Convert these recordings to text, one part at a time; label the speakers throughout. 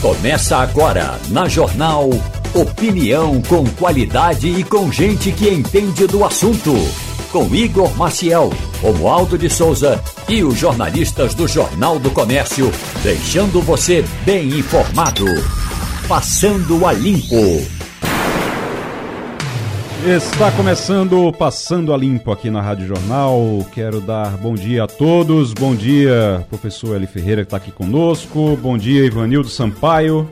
Speaker 1: Começa agora na Jornal Opinião com qualidade e com gente que entende do assunto. Com Igor Maciel, Romualdo de Souza e os jornalistas do Jornal do Comércio, deixando você bem informado. Passando a Limpo.
Speaker 2: Está começando Passando a Limpo aqui na Rádio Jornal. Quero dar bom dia a todos. Bom dia, professor Eli Ferreira, que está aqui conosco. Bom dia, Ivanildo Sampaio.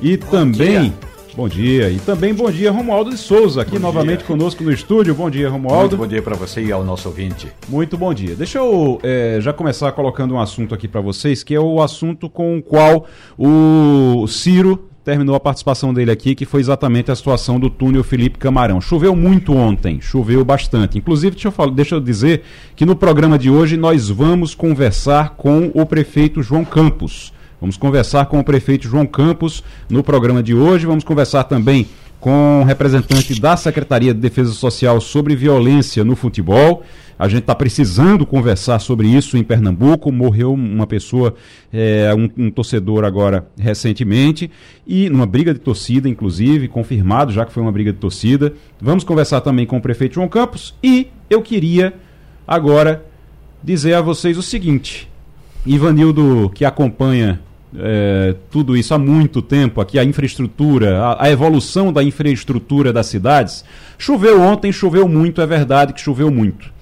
Speaker 2: E bom também. Dia. Bom dia. E também bom dia, Romualdo de Souza, aqui bom novamente dia. conosco no estúdio. Bom dia, Romualdo.
Speaker 3: Muito bom dia para você e ao nosso ouvinte.
Speaker 2: Muito bom dia. Deixa eu é, já começar colocando um assunto aqui para vocês, que é o assunto com o qual o Ciro terminou a participação dele aqui, que foi exatamente a situação do túnel Felipe Camarão. Choveu muito ontem, choveu bastante. Inclusive, deixa eu, falar, deixa eu dizer que no programa de hoje nós vamos conversar com o prefeito João Campos. Vamos conversar com o prefeito João Campos no programa de hoje. Vamos conversar também com um representante da Secretaria de Defesa Social sobre violência no futebol. A gente está precisando conversar sobre isso em Pernambuco. Morreu uma pessoa, é, um, um, torcedor agora recentemente, e numa briga de torcida, inclusive, confirmado já que foi uma briga de torcida. Vamos conversar também com o prefeito João Campos. E eu queria agora dizer a vocês o seguinte: Ivanildo, que acompanha é, tudo isso há muito tempo aqui, a infraestrutura, a, a, evolução da infraestrutura das cidades. Choveu ontem, choveu muito, é verdade que choveu muito.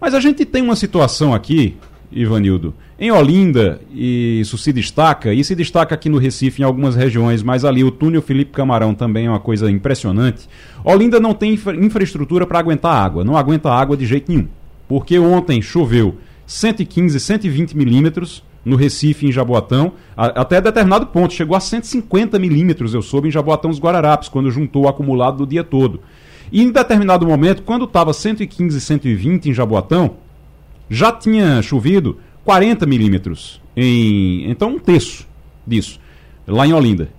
Speaker 2: Mas a gente tem uma situação aqui, Ivanildo, em Olinda, e isso se destaca, e se destaca aqui no Recife em algumas regiões, mas ali o túnel Felipe Camarão também é uma coisa impressionante. Olinda não tem infra infraestrutura para aguentar água, não aguenta água de jeito nenhum. Porque ontem choveu 115, 120 milímetros no Recife, em Jaboatão, a, até determinado ponto, chegou a 150 milímetros, eu soube, em Jaboatão dos Guararapes, quando juntou o acumulado do dia todo. E em determinado momento, quando estava 115, 120 em Jaboatão, já tinha chovido 40 milímetros. Em, então, um terço disso, lá em Olinda.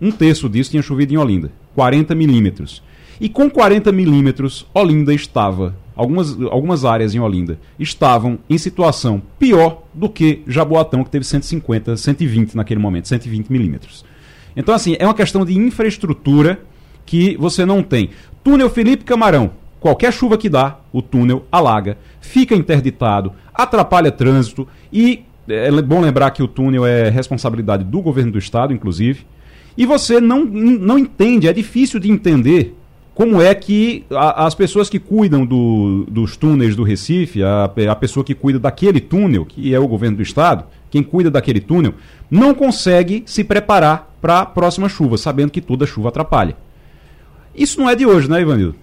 Speaker 2: Um terço disso tinha chovido em Olinda. 40 milímetros. E com 40 milímetros, Olinda estava, algumas, algumas áreas em Olinda, estavam em situação pior do que Jaboatão, que teve 150, 120 naquele momento, 120 milímetros. Então, assim, é uma questão de infraestrutura que você não tem. Túnel Felipe Camarão, qualquer chuva que dá, o túnel alaga, fica interditado, atrapalha trânsito e é bom lembrar que o túnel é responsabilidade do governo do estado, inclusive. E você não, não entende, é difícil de entender como é que a, as pessoas que cuidam do, dos túneis do Recife, a, a pessoa que cuida daquele túnel, que é o governo do estado, quem cuida daquele túnel, não consegue se preparar para a próxima chuva, sabendo que toda chuva atrapalha. Isso não é de hoje, né, Ivanildo?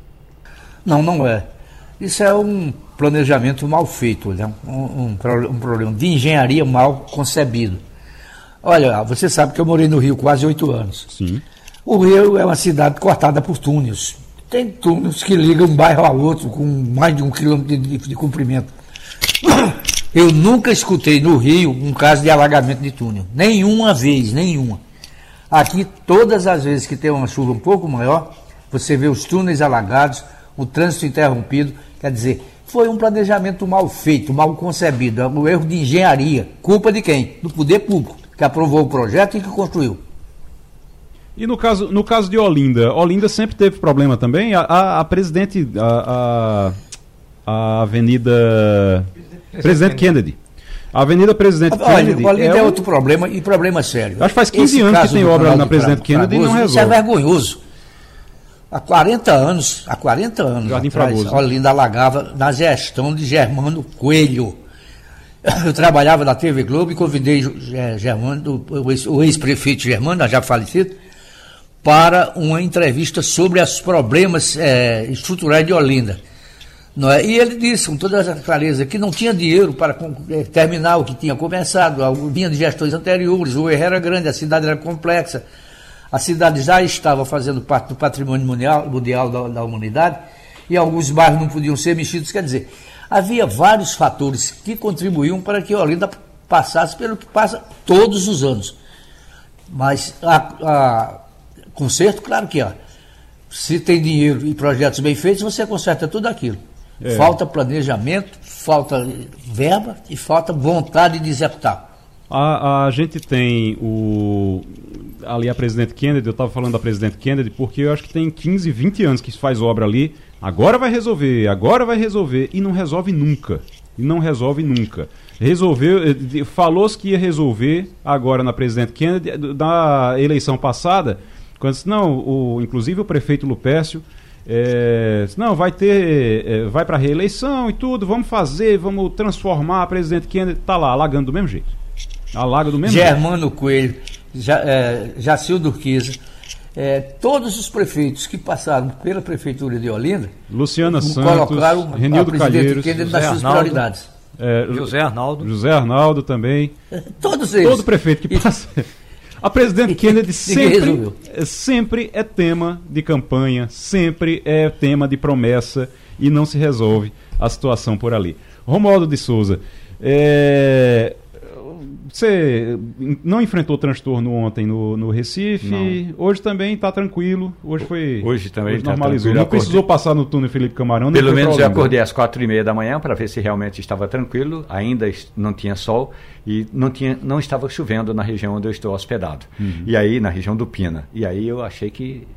Speaker 4: Não, não é. Isso é um planejamento mal feito, né? um, um, um problema de engenharia mal concebido. Olha, você sabe que eu morei no Rio quase oito anos. Sim. O Rio é uma cidade cortada por túneis. Tem túneis que ligam um bairro ao outro com mais de um quilômetro de, de, de comprimento. Eu nunca escutei no Rio um caso de alagamento de túnel. Nenhuma vez, nenhuma. Aqui, todas as vezes que tem uma chuva um pouco maior, você vê os túneis alagados, o trânsito interrompido. Quer dizer, foi um planejamento mal feito, mal concebido. É um erro de engenharia. Culpa de quem? Do poder público, que aprovou o projeto e que construiu.
Speaker 2: E no caso, no caso de Olinda, Olinda sempre teve problema também. A, a, a presidente, a, a, a Avenida Presidente Kennedy. A Avenida Presidente
Speaker 4: Olha, Kennedy. Olinda é, é outro problema e problema sério.
Speaker 2: Acho que faz 15 Esse anos que tem obra na Presidente Kennedy e não resolve.
Speaker 4: Isso é vergonhoso. Há 40 anos, há 40 anos Jardim atrás, Fragoso. Olinda alagava na gestão de Germano Coelho. Eu trabalhava na TV Globo e convidei Germano, o ex-prefeito Germano, já falecido, para uma entrevista sobre os problemas é, estruturais de Olinda. É? E ele disse com toda a clareza que não tinha dinheiro para é, terminar o que tinha começado, vinha de gestões anteriores, o erro era grande, a cidade era complexa, a cidade já estava fazendo parte do patrimônio mundial, mundial da, da humanidade e alguns bairros não podiam ser mexidos. Quer dizer, havia vários fatores que contribuíam para que Olinda passasse pelo que passa todos os anos. Mas a, a Conserto, claro que ó, se tem dinheiro e projetos bem feitos, você conserta tudo aquilo. É. Falta planejamento, falta verba e falta vontade de executar.
Speaker 2: A, a gente tem o ali a presidente Kennedy, eu estava falando da presidente Kennedy, porque eu acho que tem 15, 20 anos que se faz obra ali. Agora vai resolver, agora vai resolver, e não resolve nunca. E não resolve nunca. Resolveu, eh, falou-se que ia resolver agora na presidente Kennedy, da eleição passada, quando disse, não, o, inclusive o prefeito Lupécio é, não, vai ter. É, vai para reeleição e tudo, vamos fazer, vamos transformar a presidente Kennedy. Está lá, alagando do mesmo jeito. Alaga do mesmo
Speaker 4: Germano jeito. Coelho, ja, é, Jacildo Urquiza. É, todos os prefeitos que passaram pela prefeitura de Olinda
Speaker 2: Luciana Santos,
Speaker 4: colocaram
Speaker 2: Renildo Calheiros,
Speaker 4: Kennedy nas suas prioridades.
Speaker 2: É, José Arnaldo. José Arnaldo também.
Speaker 4: Todos eles.
Speaker 2: Todo prefeito que passa. A presidente Kennedy sempre, sempre é tema de campanha, sempre é tema de promessa e não se resolve a situação por ali. Romualdo de Souza, é, você não enfrentou transtorno ontem no, no Recife. Não. Hoje também está tranquilo. Hoje foi.
Speaker 3: Hoje também
Speaker 2: hoje tá normalizou. Não precisou passar no túnel Felipe Camarão.
Speaker 3: Pelo menos eu acordei às quatro e meia da manhã para ver se realmente estava tranquilo. Ainda não tinha sol e não, tinha, não estava chovendo na região onde eu estou hospedado. Uhum. E aí, na região do Pina. E aí eu achei que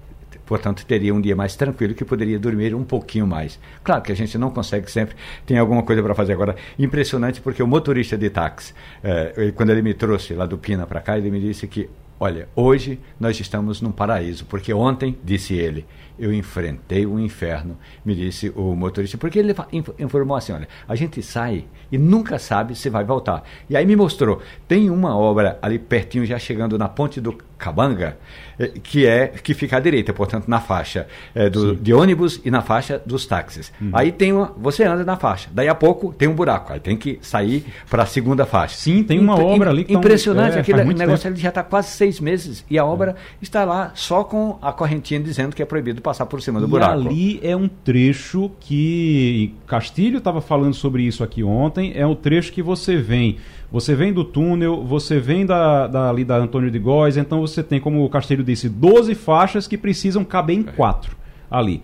Speaker 3: portanto teria um dia mais tranquilo que poderia dormir um pouquinho mais. Claro que a gente não consegue sempre, tem alguma coisa para fazer agora. Impressionante porque o motorista de táxi, eh, quando ele me trouxe lá do Pina para cá, ele me disse que, olha, hoje nós estamos num paraíso, porque ontem, disse ele, eu enfrentei o inferno, me disse o motorista, porque ele informou assim, olha, a gente sai e nunca sabe se vai voltar. E aí me mostrou, tem uma obra ali pertinho, já chegando na ponte do Cabanga, eh, que é que fica à direita, portanto, na faixa é, do, de ônibus e na faixa dos táxis. Uhum. Aí tem uma, você anda na faixa, daí a pouco tem um buraco, aí tem que sair para a segunda faixa.
Speaker 2: Sim, tem uma obra ali
Speaker 3: que impressionante, um, é, aquele negócio ele já está quase seis meses e a obra é. está lá só com a correntinha dizendo que é proibido passar por cima do
Speaker 2: e
Speaker 3: buraco.
Speaker 2: Ali é um trecho que Castilho estava falando sobre isso aqui ontem, é um trecho que você vem você vem do túnel, você vem da, da, ali da Antônio de Góes, então você tem, como o Castelho disse, 12 faixas que precisam caber em quatro ali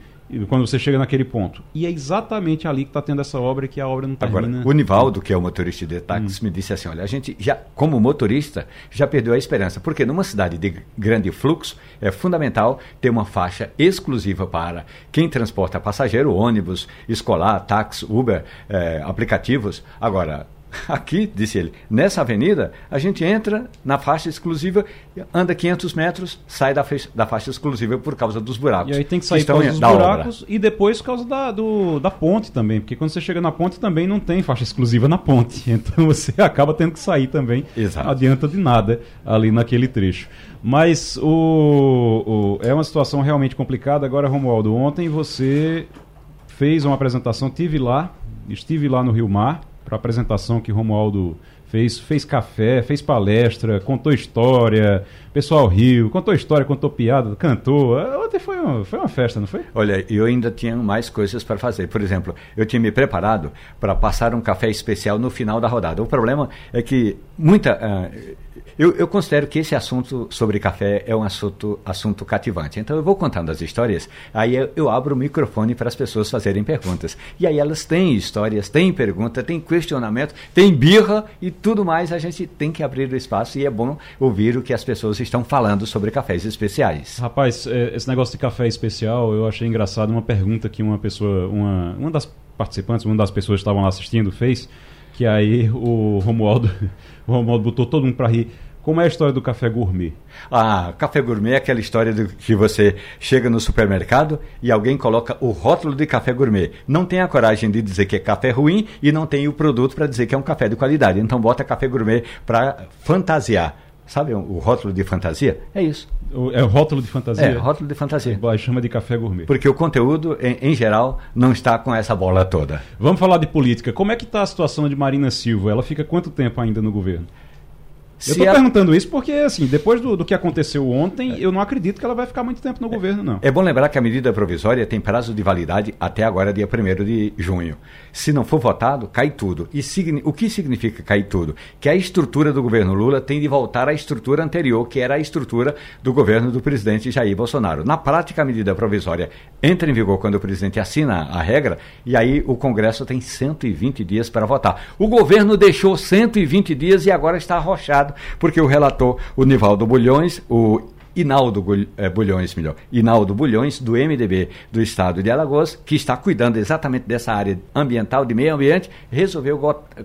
Speaker 2: quando você chega naquele ponto. E é exatamente ali que está tendo essa obra que a obra não termina.
Speaker 3: Agora, o Nivaldo, que é o motorista de táxi, hum. me disse assim, olha, a gente já, como motorista, já perdeu a esperança, porque numa cidade de grande fluxo, é fundamental ter uma faixa exclusiva para quem transporta passageiro, ônibus, escolar, táxi, Uber, é, aplicativos. Agora, Aqui, disse ele, nessa avenida, a gente entra na faixa exclusiva, anda 500 metros, sai da, faixa, da faixa exclusiva por causa dos buracos.
Speaker 2: E aí tem que sair que por causa dos buracos obra. e depois por causa da, do, da ponte também, porque quando você chega na ponte também não tem faixa exclusiva na ponte. Então você acaba tendo que sair também. Exato. Não adianta de nada ali naquele trecho. Mas o, o, é uma situação realmente complicada. Agora, Romualdo, ontem você fez uma apresentação, tive lá, estive lá no Rio Mar para a apresentação que Romualdo fez, fez café, fez palestra, contou história, pessoal riu, contou história, contou piada, cantou. Ontem foi uma, foi uma festa, não foi?
Speaker 3: Olha, eu ainda tinha mais coisas para fazer. Por exemplo, eu tinha me preparado para passar um café especial no final da rodada. O problema é que muita. Uh, eu, eu, considero que esse assunto sobre café é um assunto, assunto cativante. Então eu vou contando as histórias, aí eu, eu abro o microfone para as pessoas fazerem perguntas. E aí elas têm histórias, têm pergunta, têm questionamento, têm birra e tudo mais. A gente tem que abrir o espaço e é bom ouvir o que as pessoas estão falando sobre cafés especiais.
Speaker 2: Rapaz, é, esse negócio de café especial eu achei engraçado. Uma pergunta que uma pessoa, uma, uma das participantes, uma das pessoas que estavam lá assistindo fez, que aí o Romualdo, o Romualdo botou todo mundo para rir. Como é a história do café gourmet?
Speaker 3: Ah, café gourmet é aquela história do que você chega no supermercado e alguém coloca o rótulo de café gourmet. Não tem a coragem de dizer que é café ruim e não tem o produto para dizer que é um café de qualidade. Então bota café gourmet para fantasiar. Sabe o rótulo de fantasia? É isso.
Speaker 2: É o rótulo de fantasia? É,
Speaker 3: rótulo de fantasia.
Speaker 2: chama de café gourmet.
Speaker 3: Porque o conteúdo, em, em, geral, não está com essa bola toda.
Speaker 2: Vamos falar de política. Como é que está a situação de Marina Silva? Ela fica quanto tempo ainda no governo? Eu estou perguntando isso porque, assim, depois do, do que aconteceu ontem, eu não acredito que ela vai ficar muito tempo no governo, não.
Speaker 3: É bom lembrar que a medida provisória tem prazo de validade até agora, dia 1 de junho. Se não for votado, cai tudo. E o que significa cair tudo? Que a estrutura do governo Lula tem de voltar à estrutura anterior, que era a estrutura do governo do presidente Jair Bolsonaro. Na prática, a medida provisória entra em vigor quando o presidente assina a regra, e aí o Congresso tem 120 dias para votar. O governo deixou 120 dias e agora está arrochado complicado, porque o relator, o Nivaldo Bulhões, o Inaldo é, Bulhões, melhor, Inaldo Bulhões, do MDB do Estado de Alagoas, que está cuidando exatamente dessa área ambiental, de meio ambiente, resolveu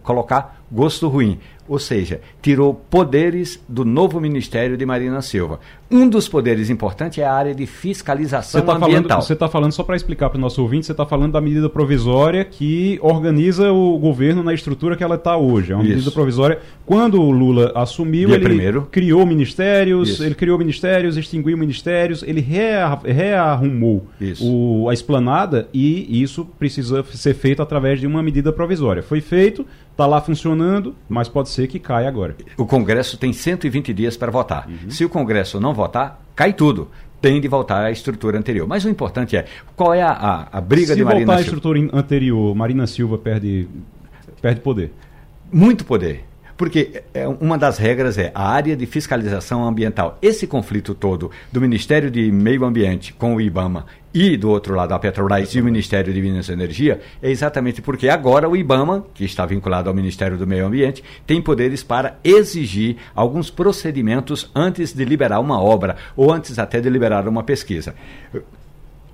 Speaker 3: colocar gosto ruim ou seja, tirou poderes do novo Ministério de Marina Silva. Um dos poderes importantes é a área de fiscalização
Speaker 2: você tá
Speaker 3: ambiental.
Speaker 2: Falando, você está falando, só para explicar para o nosso ouvinte, você está falando da medida provisória que organiza o governo na estrutura que ela está hoje. É uma Isso. medida provisória. Quando o Lula assumiu, Dia ele primeiro. criou ministérios, Isso. ele criou ministérios, extinguiu ministérios, ele rea, rearrumou o, a esplanada e isso precisa ser feito através de uma medida provisória. Foi feito, está lá funcionando, mas pode ser que caia agora.
Speaker 3: O Congresso tem 120 dias para votar. Uhum. Se o Congresso não votar, cai tudo. Tem de voltar à estrutura anterior. Mas o importante é qual é a, a, a briga
Speaker 2: Se
Speaker 3: de Marina
Speaker 2: Silva. Se voltar à estrutura anterior, Marina Silva perde, perde poder.
Speaker 3: Muito poder. Porque é, uma das regras é a área de fiscalização ambiental. Esse conflito todo do Ministério de Meio Ambiente com o IBAMA e do outro lado a Petrobras e o Ministério de Minas e Energia é exatamente porque agora o IBAMA, que está vinculado ao Ministério do Meio Ambiente, tem poderes para exigir alguns procedimentos antes de liberar uma obra ou antes até de liberar uma pesquisa.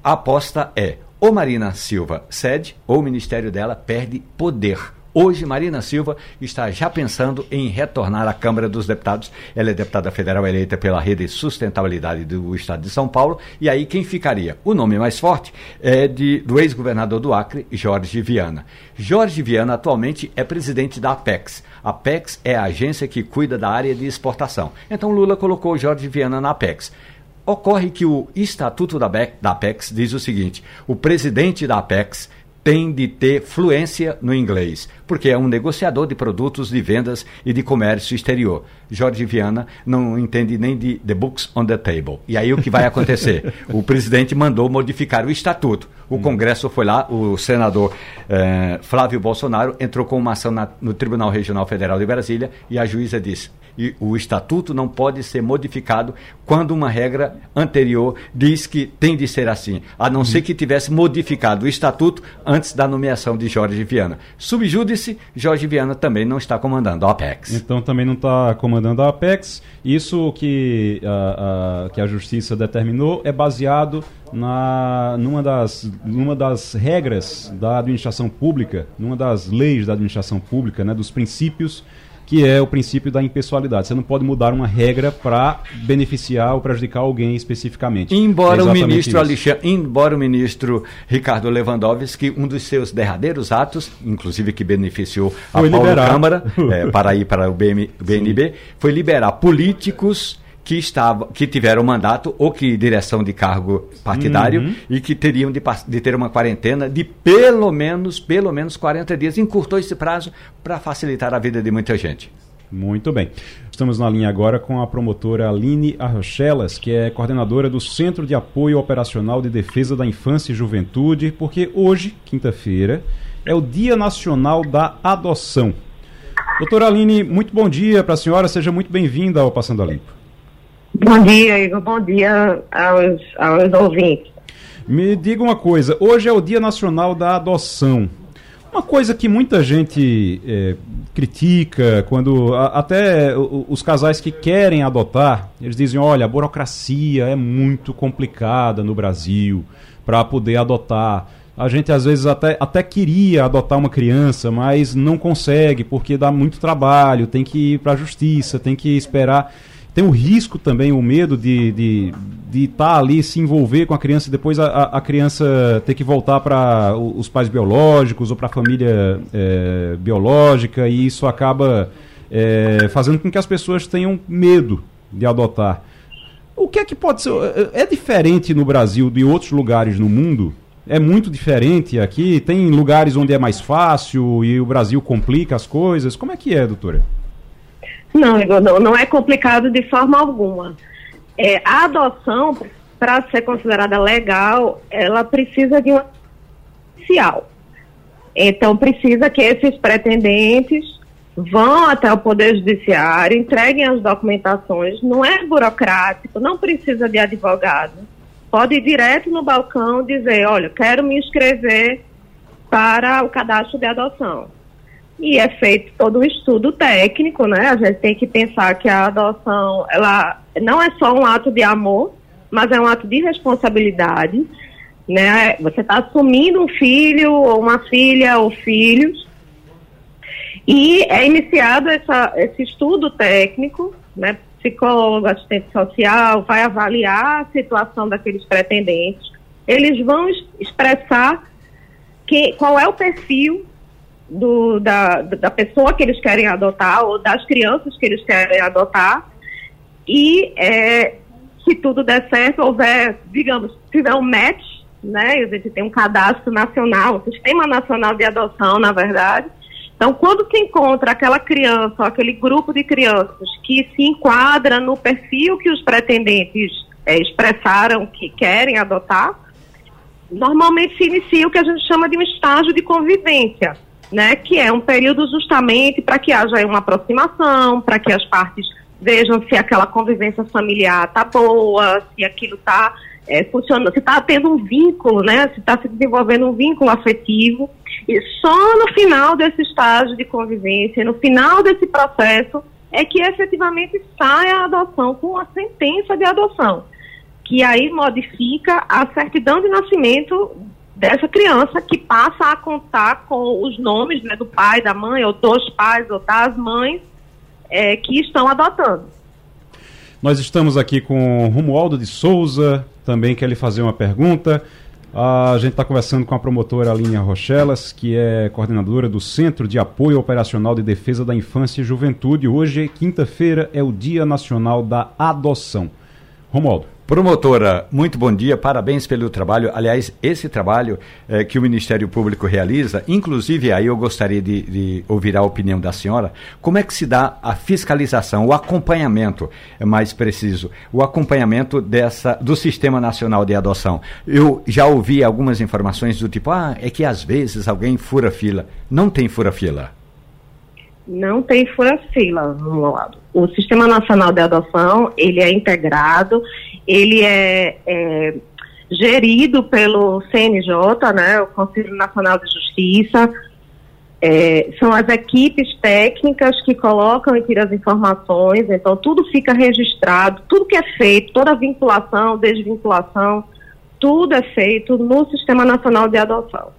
Speaker 3: A aposta é ou Marina Silva cede ou o ministério dela perde poder Hoje, Marina Silva está já pensando em retornar à Câmara dos Deputados. Ela é deputada federal eleita pela Rede Sustentabilidade do Estado de São Paulo. E aí, quem ficaria? O nome mais forte é de, do ex-governador do Acre, Jorge Viana. Jorge Viana atualmente é presidente da Apex. A Apex é a agência que cuida da área de exportação. Então, Lula colocou Jorge Viana na Apex. Ocorre que o Estatuto da Apex diz o seguinte: o presidente da Apex tem de ter fluência no inglês, porque é um negociador de produtos de vendas e de comércio exterior. Jorge Viana não entende nem de the books on the table. E aí o que vai acontecer? o presidente mandou modificar o estatuto. O Congresso foi lá, o senador eh, Flávio Bolsonaro entrou com uma ação na, no Tribunal Regional Federal de Brasília e a juíza disse: e o estatuto não pode ser modificado quando uma regra anterior diz que tem de ser assim, a não ser que tivesse modificado o estatuto antes da nomeação de Jorge Viana. Subjúdice, Jorge Viana também não está comandando a Apex.
Speaker 2: Então também não está comandando a Apex. Isso que a, a, que a Justiça determinou é baseado na, numa, das, numa das regras da administração pública, numa das leis da administração pública, né, dos princípios que é o princípio da impessoalidade. Você não pode mudar uma regra para beneficiar ou prejudicar alguém especificamente.
Speaker 3: Embora é o ministro Alexandre, embora o ministro Ricardo Lewandowski, um dos seus derradeiros atos, inclusive que beneficiou a foi Paulo liberar. Câmara é, para ir para o BM, BNB, foi liberar políticos que, estava, que tiveram mandato ou que direção de cargo partidário uhum. e que teriam de, de, ter uma quarentena de pelo menos, pelo menos 40 dias. Encurtou esse prazo para facilitar a vida de muita gente.
Speaker 2: Muito bem. Estamos na linha agora com a promotora Aline Arrochelas, que é coordenadora do Centro de Apoio Operacional de Defesa da Infância e Juventude, porque hoje, quinta-feira, é o Dia Nacional da Adoção. Doutora Aline, muito bom dia para a senhora, seja muito bem-vinda ao Passando a Limpo.
Speaker 5: Bom dia, Igor. Bom dia aos, aos ouvintes.
Speaker 2: Me diga uma coisa: hoje é o Dia Nacional da Adoção. Uma coisa que muita gente é, critica, quando a, até os casais que querem adotar, eles dizem: olha, a burocracia é muito complicada no Brasil para poder adotar. A gente às vezes até, até queria adotar uma criança, mas não consegue porque dá muito trabalho, tem que ir para a justiça, tem que esperar. Tem o risco também, o medo de estar de, de tá ali, se envolver com a criança e depois a, a criança ter que voltar para os pais biológicos ou para a família é, biológica e isso acaba é, fazendo com que as pessoas tenham medo de adotar. O que é que pode ser? É, é diferente no Brasil de outros lugares no mundo? É muito diferente aqui? Tem lugares onde é mais fácil e o Brasil complica as coisas? Como é que é, doutora?
Speaker 5: Não, Igor, não, não é complicado de forma alguma. É, a adoção, para ser considerada legal, ela precisa de um inicial. Então, precisa que esses pretendentes vão até o Poder Judiciário, entreguem as documentações, não é burocrático, não precisa de advogado. Pode ir direto no balcão dizer, olha, quero me inscrever para o cadastro de adoção. E é feito todo um estudo técnico, né? A gente tem que pensar que a adoção, ela não é só um ato de amor, mas é um ato de responsabilidade, né? Você está assumindo um filho ou uma filha ou filhos e é iniciado essa, esse estudo técnico, né? Psicólogo, assistente social, vai avaliar a situação daqueles pretendentes. Eles vão expressar que, qual é o perfil do, da, da pessoa que eles querem adotar ou das crianças que eles querem adotar. E é, se tudo der certo, houver, digamos, tiver um match, né? A gente tem um cadastro nacional, um sistema nacional de adoção, na verdade. Então, quando se encontra aquela criança, ou aquele grupo de crianças que se enquadra no perfil que os pretendentes é, expressaram que querem adotar, normalmente se inicia o que a gente chama de um estágio de convivência né, que é um período justamente para que haja uma aproximação, para que as partes vejam se aquela convivência familiar está boa, se aquilo está é, funcionando, se está tendo um vínculo, né, se está se desenvolvendo um vínculo afetivo. E só no final desse estágio de convivência, no final desse processo, é que efetivamente sai a adoção com a sentença de adoção, que aí modifica a certidão de nascimento dessa criança que passa a contar com os nomes né, do pai, da mãe, ou dos pais, ou das mães é, que estão adotando.
Speaker 2: Nós estamos aqui com Romualdo de Souza, também quer lhe fazer uma pergunta. A gente está conversando com a promotora Aline Rochelas, que é coordenadora do Centro de Apoio Operacional de Defesa da Infância e Juventude. Hoje, quinta-feira, é o Dia Nacional da Adoção. Romualdo.
Speaker 3: Promotora, muito bom dia, parabéns pelo trabalho. Aliás, esse trabalho eh, que o Ministério Público realiza, inclusive aí eu gostaria de, de, ouvir a opinião da senhora, como é que se dá a fiscalização, o acompanhamento, é mais preciso, o acompanhamento dessa do Sistema Nacional de Adoção. Eu já ouvi algumas informações do tipo, ah, é que às vezes alguém fura fila. Não tem fura fila.
Speaker 5: Não tem fura-fila no lado. O Sistema Nacional de Adoção, ele é integrado, ele é, é gerido pelo CNJ, né, o Conselho Nacional de Justiça, é, são as equipes técnicas que colocam e tiram as informações, então tudo fica registrado, tudo que é feito, toda vinculação, desvinculação, tudo é feito no Sistema Nacional de Adoção.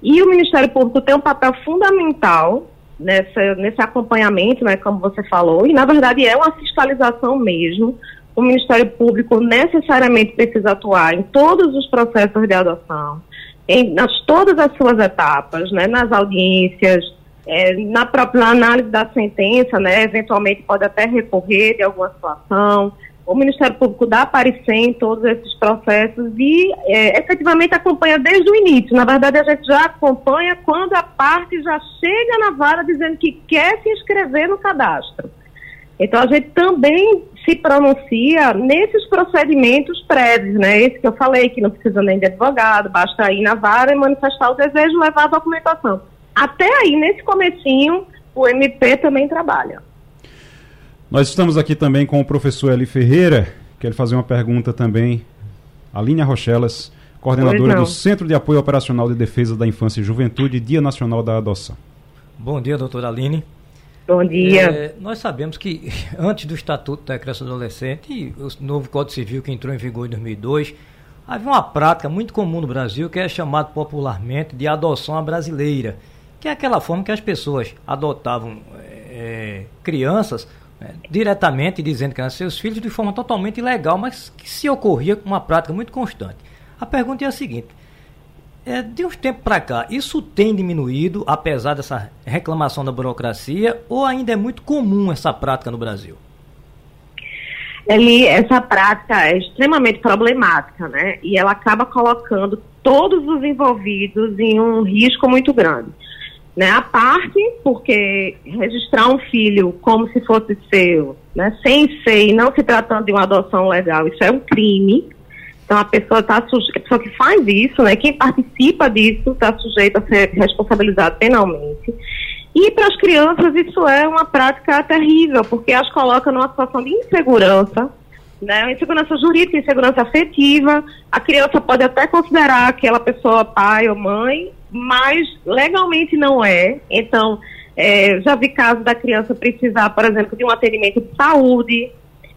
Speaker 5: E o Ministério Público tem um papel fundamental nessa, nesse acompanhamento, né, como você falou, e na verdade é uma fiscalização mesmo. O Ministério Público necessariamente precisa atuar em todos os processos de adoção, em nas todas as suas etapas, né, nas audiências, é, na própria análise da sentença, né, eventualmente pode até recorrer de alguma situação, o Ministério Público dá parecer em todos esses processos e é, efetivamente acompanha desde o início. Na verdade, a gente já acompanha quando a parte já chega na vara dizendo que quer se inscrever no cadastro. Então, a gente também se pronuncia nesses procedimentos prévios, né? Esse que eu falei, que não precisa nem de advogado, basta ir na vara e manifestar o desejo, levar a documentação. Até aí, nesse comecinho, o MP também trabalha.
Speaker 2: Nós estamos aqui também com o professor Eli Ferreira, quero fazer uma pergunta também. Aline Rochelas, coordenadora do Centro de Apoio Operacional de Defesa da Infância e Juventude, Dia Nacional da Adoção.
Speaker 6: Bom dia, doutora Aline.
Speaker 5: Bom dia. É,
Speaker 6: nós sabemos que antes do Estatuto da Criança e Adolescente e o novo Código Civil que entrou em vigor em 2002, havia uma prática muito comum no Brasil que é chamada popularmente de adoção à brasileira, que é aquela forma que as pessoas adotavam é, crianças é, diretamente dizendo que eram seus filhos de forma totalmente ilegal, mas que se ocorria com uma prática muito constante. A pergunta é a seguinte: é, de uns tempos para cá, isso tem diminuído, apesar dessa reclamação da burocracia, ou ainda é muito comum essa prática no Brasil?
Speaker 5: Ele, essa prática é extremamente problemática, né? E ela acaba colocando todos os envolvidos em um risco muito grande né, a parte, porque registrar um filho como se fosse seu, né, sem ser e não se tratando de uma adoção legal, isso é um crime. Então a pessoa está a pessoa que faz isso, né, quem participa disso está sujeito a ser responsabilizado penalmente. E para as crianças isso é uma prática terrível, porque as coloca numa situação de insegurança, né, insegurança jurídica, insegurança afetiva. A criança pode até considerar aquela pessoa pai ou mãe, mas legalmente não é. Então, É, já vi casos da criança precisar, por exemplo, de um atendimento de saúde,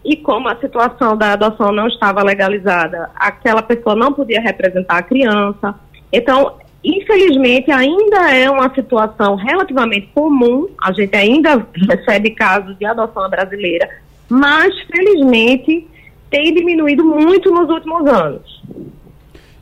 Speaker 5: e como a situação da adoção não estava legalizada, aquela pessoa não podia representar a criança. Então, infelizmente, ainda é uma situação relativamente comum, a gente ainda recebe casos de adoção brasileira, mas, felizmente, tem diminuído muito nos últimos anos.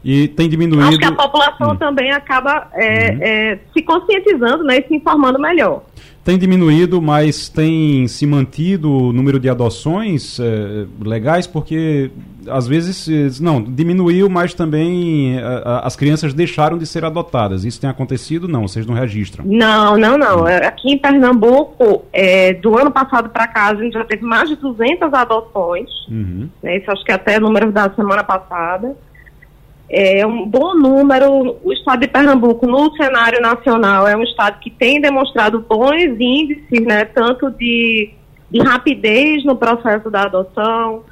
Speaker 2: E tem diminuído. Acho
Speaker 5: que a população hum. também acaba é, uhum. é, se conscientizando né, e se informando melhor.
Speaker 2: Tem diminuído, mas tem se mantido o número de adoções é, legais, porque às vezes, não, diminuiu, mas também as crianças deixaram de ser adotadas. Isso tem acontecido? Não, vocês não registram?
Speaker 5: Não, não, não. Hum. Aqui em Pernambuco, é, do ano passado para cá, a gente já teve mais de 200 adoções. Uhum. Né, isso acho que até número da semana passada é um bom número. O estado de Pernambuco, no cenário nacional, é um estado que tem demonstrado bons índices, né, tanto de, de rapidez no processo da adoção,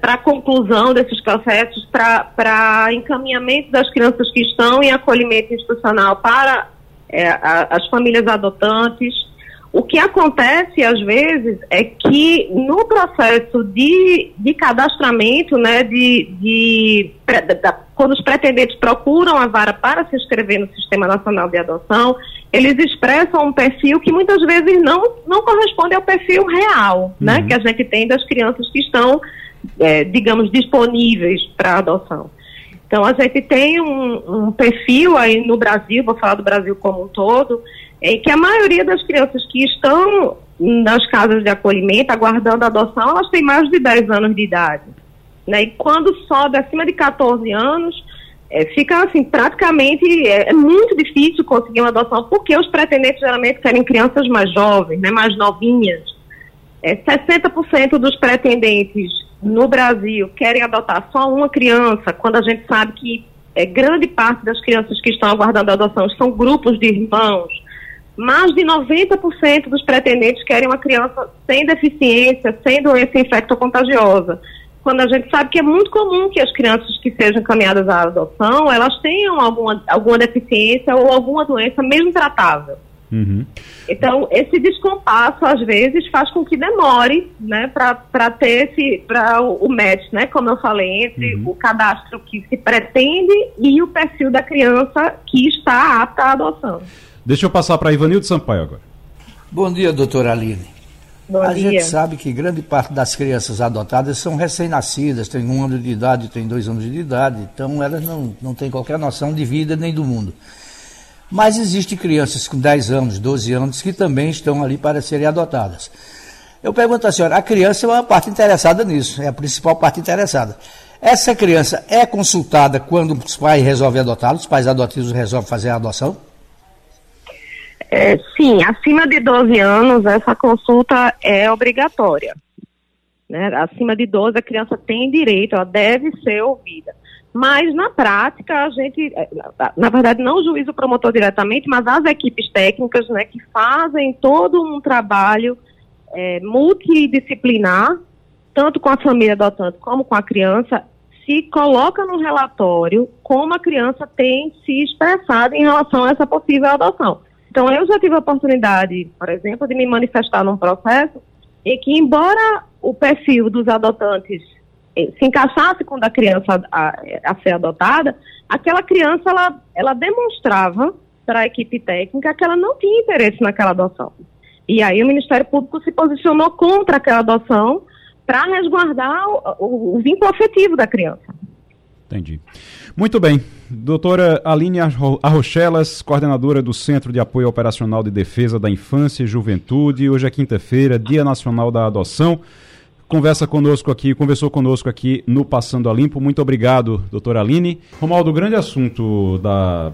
Speaker 5: para conclusão desses processos, para encaminhamento das crianças que estão em acolhimento institucional para é, a, as famílias adotantes. O que acontece, às vezes, é que no processo de, de cadastramento, né, de, de, de, quando os pretendentes procuram a vara para se inscrever no Sistema Nacional de Adoção, eles expressam um perfil que muitas vezes não, não corresponde ao perfil real, né, uhum. que a gente tem das crianças que estão, é, digamos, disponíveis para adoção. Então, a gente tem um, um perfil aí no Brasil, vou falar do Brasil como um todo, é que a maioria das crianças que estão nas casas de acolhimento, aguardando adoção, elas têm mais de 10 anos de idade. Né? E quando sobe acima de 14 anos, é, fica assim, praticamente, é, é, muito difícil conseguir uma adoção, porque os pretendentes geralmente querem crianças mais jovens, né, mais novinhas. É, 60% dos pretendentes no Brasil querem adotar só uma criança, quando a gente sabe que é, grande parte das crianças que estão aguardando adoção são grupos de irmãos, mais de 90% dos pretendentes querem uma criança sem deficiência, sem doença infecto-contagiosa. Quando a gente sabe que é muito comum que as crianças que sejam encaminhadas à adoção, elas tenham alguma, alguma deficiência ou alguma doença mesmo tratável. Uhum. Então, esse descompasso, às vezes, faz com que demore, né, para ter esse, para o, o match, né, como eu falei, entre uhum. o cadastro que se pretende e o perfil da criança que está apta à adoção.
Speaker 2: Deixa eu passar para Ivanildo Sampaio agora.
Speaker 4: Bom dia, doutora Aline. Bom a dia. gente sabe que grande parte das crianças adotadas são recém-nascidas, têm um ano de idade, têm dois anos de idade, então elas não, não têm qualquer noção de vida nem do mundo. Mas existem crianças com 10 anos, 12 anos que também estão ali para serem adotadas. Eu pergunto à senhora, a criança é uma parte interessada nisso, é a principal parte interessada. Essa criança é consultada quando os pais resolvem adotá-los, os pais adotivos resolvem fazer a adoção?
Speaker 5: É, sim, acima de 12 anos, essa consulta é obrigatória. Né? Acima de 12, a criança tem direito, ela deve ser ouvida. Mas, na prática, a gente, é, na verdade, não o juiz o promotor diretamente, mas as equipes técnicas né, que fazem todo um trabalho é, multidisciplinar, tanto com a família adotante como com a criança, se coloca no relatório como a criança tem se expressado em relação a essa possível adoção. Então, eu já tive a oportunidade, por exemplo, de me manifestar num processo em que, embora o perfil dos adotantes eh, se encaixasse com da criança a, a ser adotada, aquela criança ela, ela demonstrava para a equipe técnica que ela não tinha interesse naquela adoção. E aí o Ministério Público se posicionou contra aquela adoção para resguardar o, o, o vínculo afetivo da criança.
Speaker 2: Entendi. Muito bem. Doutora Aline Arrochelas, coordenadora do Centro de Apoio Operacional de Defesa da Infância e Juventude. Hoje é quinta-feira, Dia Nacional da Adoção. Conversa conosco aqui, conversou conosco aqui no Passando a Limpo. Muito obrigado, doutora Aline. Romaldo, o grande assunto da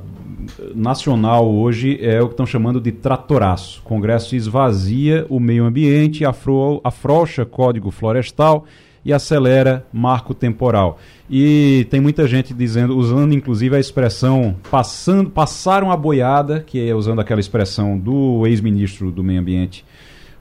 Speaker 2: nacional hoje é o que estão chamando de tratoraço. O Congresso esvazia o meio ambiente, afro, afrouxa código florestal e acelera marco temporal. E tem muita gente dizendo, usando inclusive a expressão passando, passaram a boiada, que é usando aquela expressão do ex-ministro do Meio Ambiente,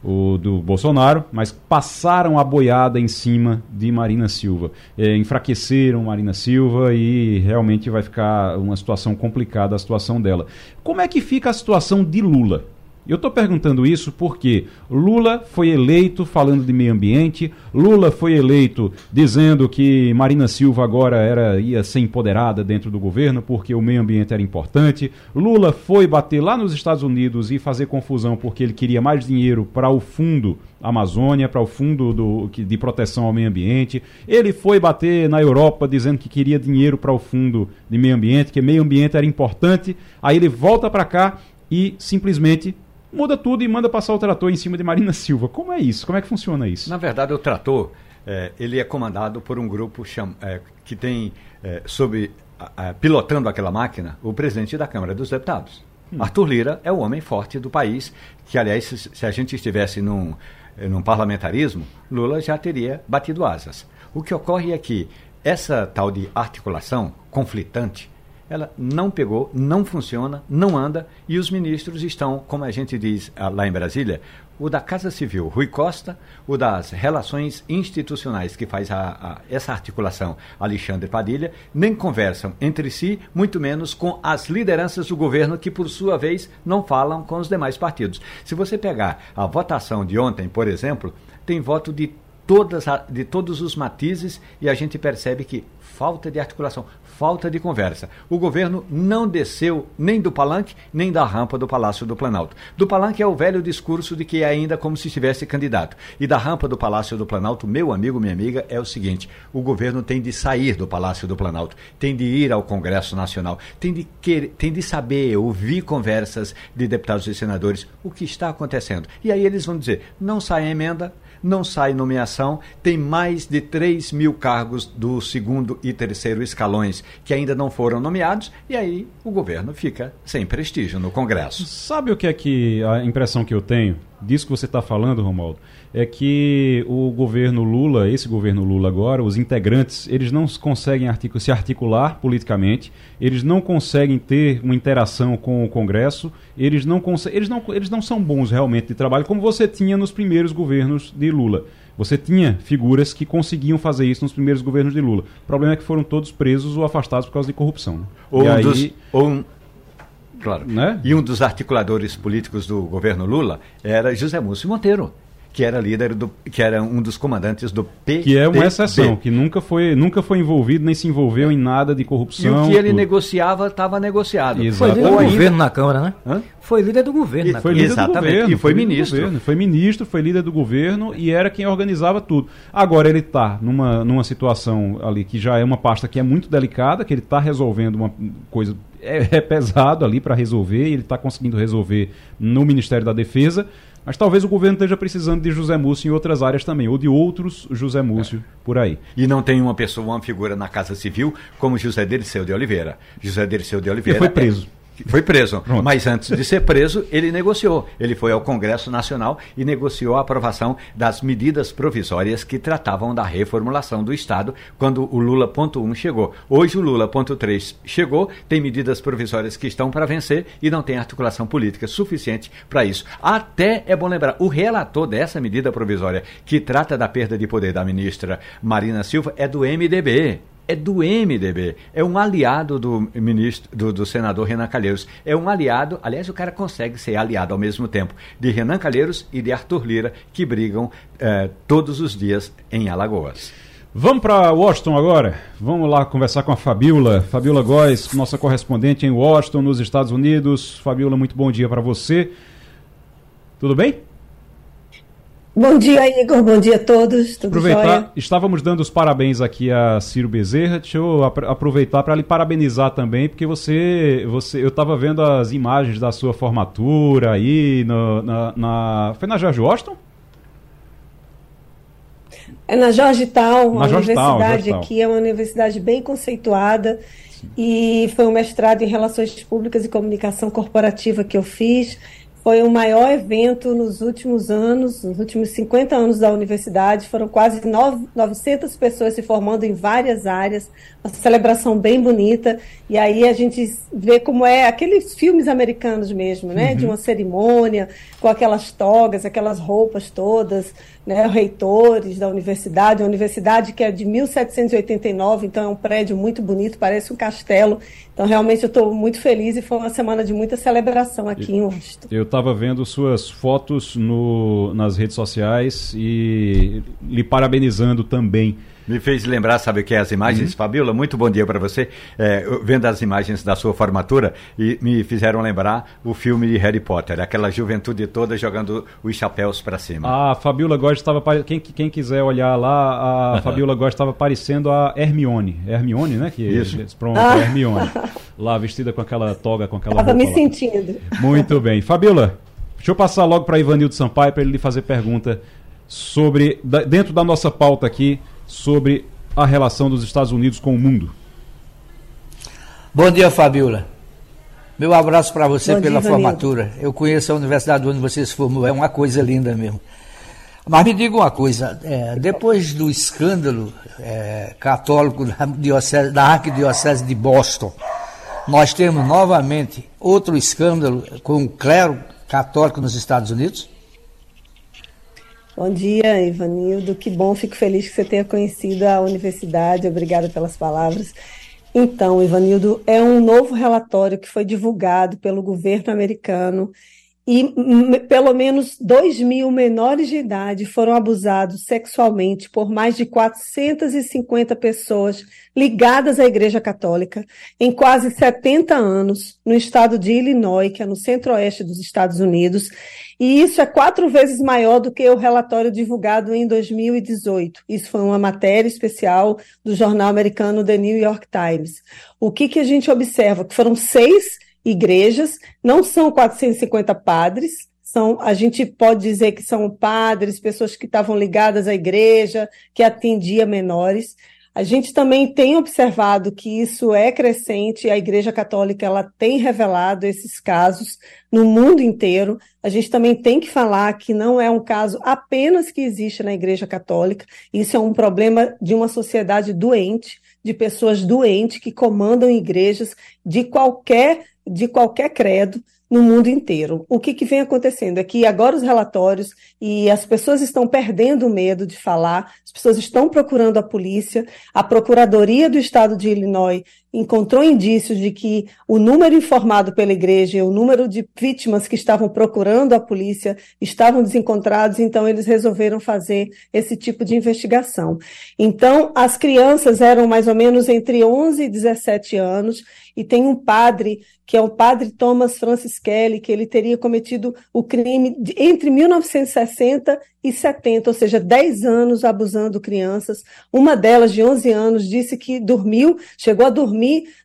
Speaker 2: o do Bolsonaro, mas passaram a boiada em cima de Marina Silva. É, enfraqueceram Marina Silva e realmente vai ficar uma situação complicada a situação dela. Como é que fica a situação de Lula? Eu estou perguntando isso porque Lula foi eleito falando de meio ambiente, Lula foi eleito dizendo que Marina Silva agora era ia ser empoderada dentro do governo porque o meio ambiente era importante. Lula foi bater lá nos Estados Unidos e fazer confusão porque ele queria mais dinheiro para o fundo Amazônia, para o fundo do, de proteção ao meio ambiente. Ele foi bater na Europa dizendo que queria dinheiro para o fundo de meio ambiente, que meio ambiente era importante. Aí ele volta para cá e simplesmente muda tudo e manda passar o trator em cima de Marina Silva. Como é isso? Como é que funciona isso?
Speaker 3: Na verdade, o trator é, ele é comandado por um grupo cham, é, que tem é, sob pilotando aquela máquina o presidente da Câmara dos Deputados. Hum. Arthur Lira é o homem forte do país, que aliás, se, se a gente estivesse num, num parlamentarismo, Lula já teria batido asas. O que ocorre é que essa tal de articulação conflitante ela não pegou, não funciona, não anda e os ministros estão, como a gente diz ah, lá em Brasília, o da Casa Civil, Rui Costa, o das relações institucionais, que faz a, a, essa articulação, Alexandre Padilha, nem conversam entre si, muito menos com as lideranças do governo, que por sua vez não falam com os demais partidos. Se você pegar a votação de ontem, por exemplo, tem voto de todas de todos os matizes e a gente percebe que falta de articulação, falta de conversa. O governo não desceu nem do palanque, nem da rampa do Palácio do Planalto. Do palanque é o velho discurso de que é ainda como se estivesse candidato. E da rampa do Palácio do Planalto, meu amigo, minha amiga, é o seguinte: o governo tem de sair do Palácio do Planalto, tem de ir ao Congresso Nacional, tem de, querer, tem de saber, ouvir conversas de deputados e senadores, o que está acontecendo. E aí eles vão dizer: não sai emenda não sai nomeação, tem mais de 3 mil cargos do segundo e terceiro escalões que ainda não foram nomeados, e aí o governo fica sem prestígio no Congresso.
Speaker 2: Sabe o que é que a impressão que eu tenho disso que você está falando, Romualdo? é que o governo Lula, esse governo Lula agora, os integrantes, eles não conseguem articu se articular politicamente, eles não conseguem ter uma interação com o Congresso, eles não, eles não, eles não são bons realmente de trabalho, como você tinha nos primeiros governos de Lula. Você tinha figuras que conseguiam fazer isso nos primeiros governos de Lula. O problema é que foram todos presos ou afastados por causa de corrupção. Né?
Speaker 3: Ou, um aí... dos, ou um, Claro. Né? E um dos articuladores políticos do governo Lula era José Múcio Monteiro que era líder do que era um dos comandantes do
Speaker 2: PT. Que é uma exceção, que nunca foi, nunca foi envolvido nem se envolveu em nada de corrupção.
Speaker 3: E o que ele tudo. negociava estava negociado.
Speaker 6: Exato. Foi líder do governo na Câmara, né? Hã? Foi líder do governo.
Speaker 2: E, foi líder Exatamente. do governo. E foi, foi ministro. Governo, foi ministro, foi líder do governo e era quem organizava tudo. Agora ele está numa, numa situação ali que já é uma pasta que é muito delicada, que ele está resolvendo uma coisa é, é pesado ali para resolver, e ele está conseguindo resolver no Ministério da Defesa. Mas talvez o governo esteja precisando de José Múcio em outras áreas também, ou de outros José Múcio é. por aí.
Speaker 3: E não tem uma pessoa, uma figura na Casa Civil como José Dirceu de Oliveira. José Dirceu de Oliveira.
Speaker 2: E foi preso.
Speaker 3: É foi preso. Pronto. Mas antes de ser preso, ele negociou. Ele foi ao Congresso Nacional e negociou a aprovação das medidas provisórias que tratavam da reformulação do Estado quando o Lula ponto 1 chegou. Hoje o Lula ponto 3 chegou, tem medidas provisórias que estão para vencer e não tem articulação política suficiente para isso. Até é bom lembrar, o relator dessa medida provisória que trata da perda de poder da ministra Marina Silva é do MDB é do MDB, é um aliado do ministro, do, do, senador Renan Calheiros. É um aliado, aliás, o cara consegue ser aliado ao mesmo tempo de Renan Calheiros e de Arthur Lira, que brigam eh, todos os dias em Alagoas.
Speaker 2: Vamos para Washington agora. Vamos lá conversar com a Fabiola. Fabiola Góes, nossa correspondente em Washington, nos Estados Unidos. Fabiola, muito bom dia para você. Tudo bem?
Speaker 7: Bom dia, Igor. Bom dia a todos.
Speaker 2: Tudo aproveitar, jóia? estávamos dando os parabéns aqui a Ciro Bezerra. Deixa eu aproveitar para lhe parabenizar também, porque você, você eu estava vendo as imagens da sua formatura aí no, na, na, Foi na George Washington?
Speaker 7: É na Georgetown, na universidade aqui é uma universidade bem conceituada. Sim. E foi um mestrado em Relações Públicas e Comunicação Corporativa que eu fiz foi o maior evento nos últimos anos, nos últimos 50 anos da universidade. Foram quase 900 pessoas se formando em várias áreas, uma celebração bem bonita. E aí a gente vê como é aqueles filmes americanos mesmo, né? Uhum. De uma cerimônia, com aquelas togas, aquelas roupas todas, né, reitores da universidade, uma universidade que é de 1789, então é um prédio muito bonito, parece um castelo. Então realmente eu estou muito feliz e foi uma semana de muita celebração aqui eu, em Washington.
Speaker 2: Eu estava vendo suas fotos no, nas redes sociais e lhe parabenizando também
Speaker 3: me fez lembrar, sabe o que é as imagens, uhum. Fabiola? Muito bom dia para você. É, vendo as imagens da sua formatura e me fizeram lembrar o filme de Harry Potter, aquela juventude toda jogando os chapéus para cima.
Speaker 2: A Fabiola Góes estava. Quem, quem quiser olhar lá, a Fabiola Góes estava parecendo a Hermione. Hermione, né? Que,
Speaker 3: Isso.
Speaker 2: Pronto, ah. Hermione. Lá vestida com aquela toga, com aquela.
Speaker 7: Estava me lá. sentindo.
Speaker 2: Muito bem. Fabiola, deixa eu passar logo para Ivanildo Sampaio para ele lhe fazer pergunta sobre. Dentro da nossa pauta aqui sobre a relação dos Estados Unidos com o mundo.
Speaker 4: Bom dia, Fabiola. Meu abraço para você Bom pela dia, formatura. Eu conheço a universidade onde você se formou, é uma coisa linda mesmo. Mas me diga uma coisa, é, depois do escândalo é, católico da, diocese, da Arquidiocese de Boston, nós temos novamente outro escândalo com o clero católico nos Estados Unidos?
Speaker 7: Bom dia, Ivanildo. Que bom, fico feliz que você tenha conhecido a universidade. Obrigada pelas palavras. Então, Ivanildo, é um novo relatório que foi divulgado pelo governo americano e pelo menos 2 mil menores de idade foram abusados sexualmente por mais de 450 pessoas ligadas à Igreja Católica em quase 70 anos no estado de Illinois, que é no centro-oeste dos Estados Unidos, e isso é quatro vezes maior do que o relatório divulgado em 2018. Isso foi uma matéria especial do jornal americano The New York Times. O que, que a gente observa? Que foram seis igrejas, não são 450 padres, são, a gente pode dizer que são padres, pessoas que estavam ligadas à igreja, que atendia menores. A gente também tem observado que isso é crescente, a Igreja Católica ela tem revelado esses casos no mundo inteiro. A gente também tem que falar que não é um caso apenas que existe na Igreja Católica, isso é um problema de uma sociedade doente, de pessoas doentes que comandam igrejas de qualquer de qualquer credo no mundo inteiro. O que, que vem acontecendo é que agora os relatórios e as pessoas estão perdendo o medo de falar, as pessoas estão procurando a polícia, a Procuradoria do Estado de Illinois encontrou indícios de que o número informado pela igreja e o número de vítimas que estavam procurando a polícia estavam desencontrados, então eles resolveram fazer esse tipo de investigação. Então, as crianças eram mais ou menos entre 11 e 17 anos, e tem um padre, que é o padre Thomas Francis Kelly, que ele teria cometido o crime de, entre 1960 e 70, ou seja, 10 anos abusando crianças. Uma delas, de 11 anos, disse que dormiu, chegou a dormir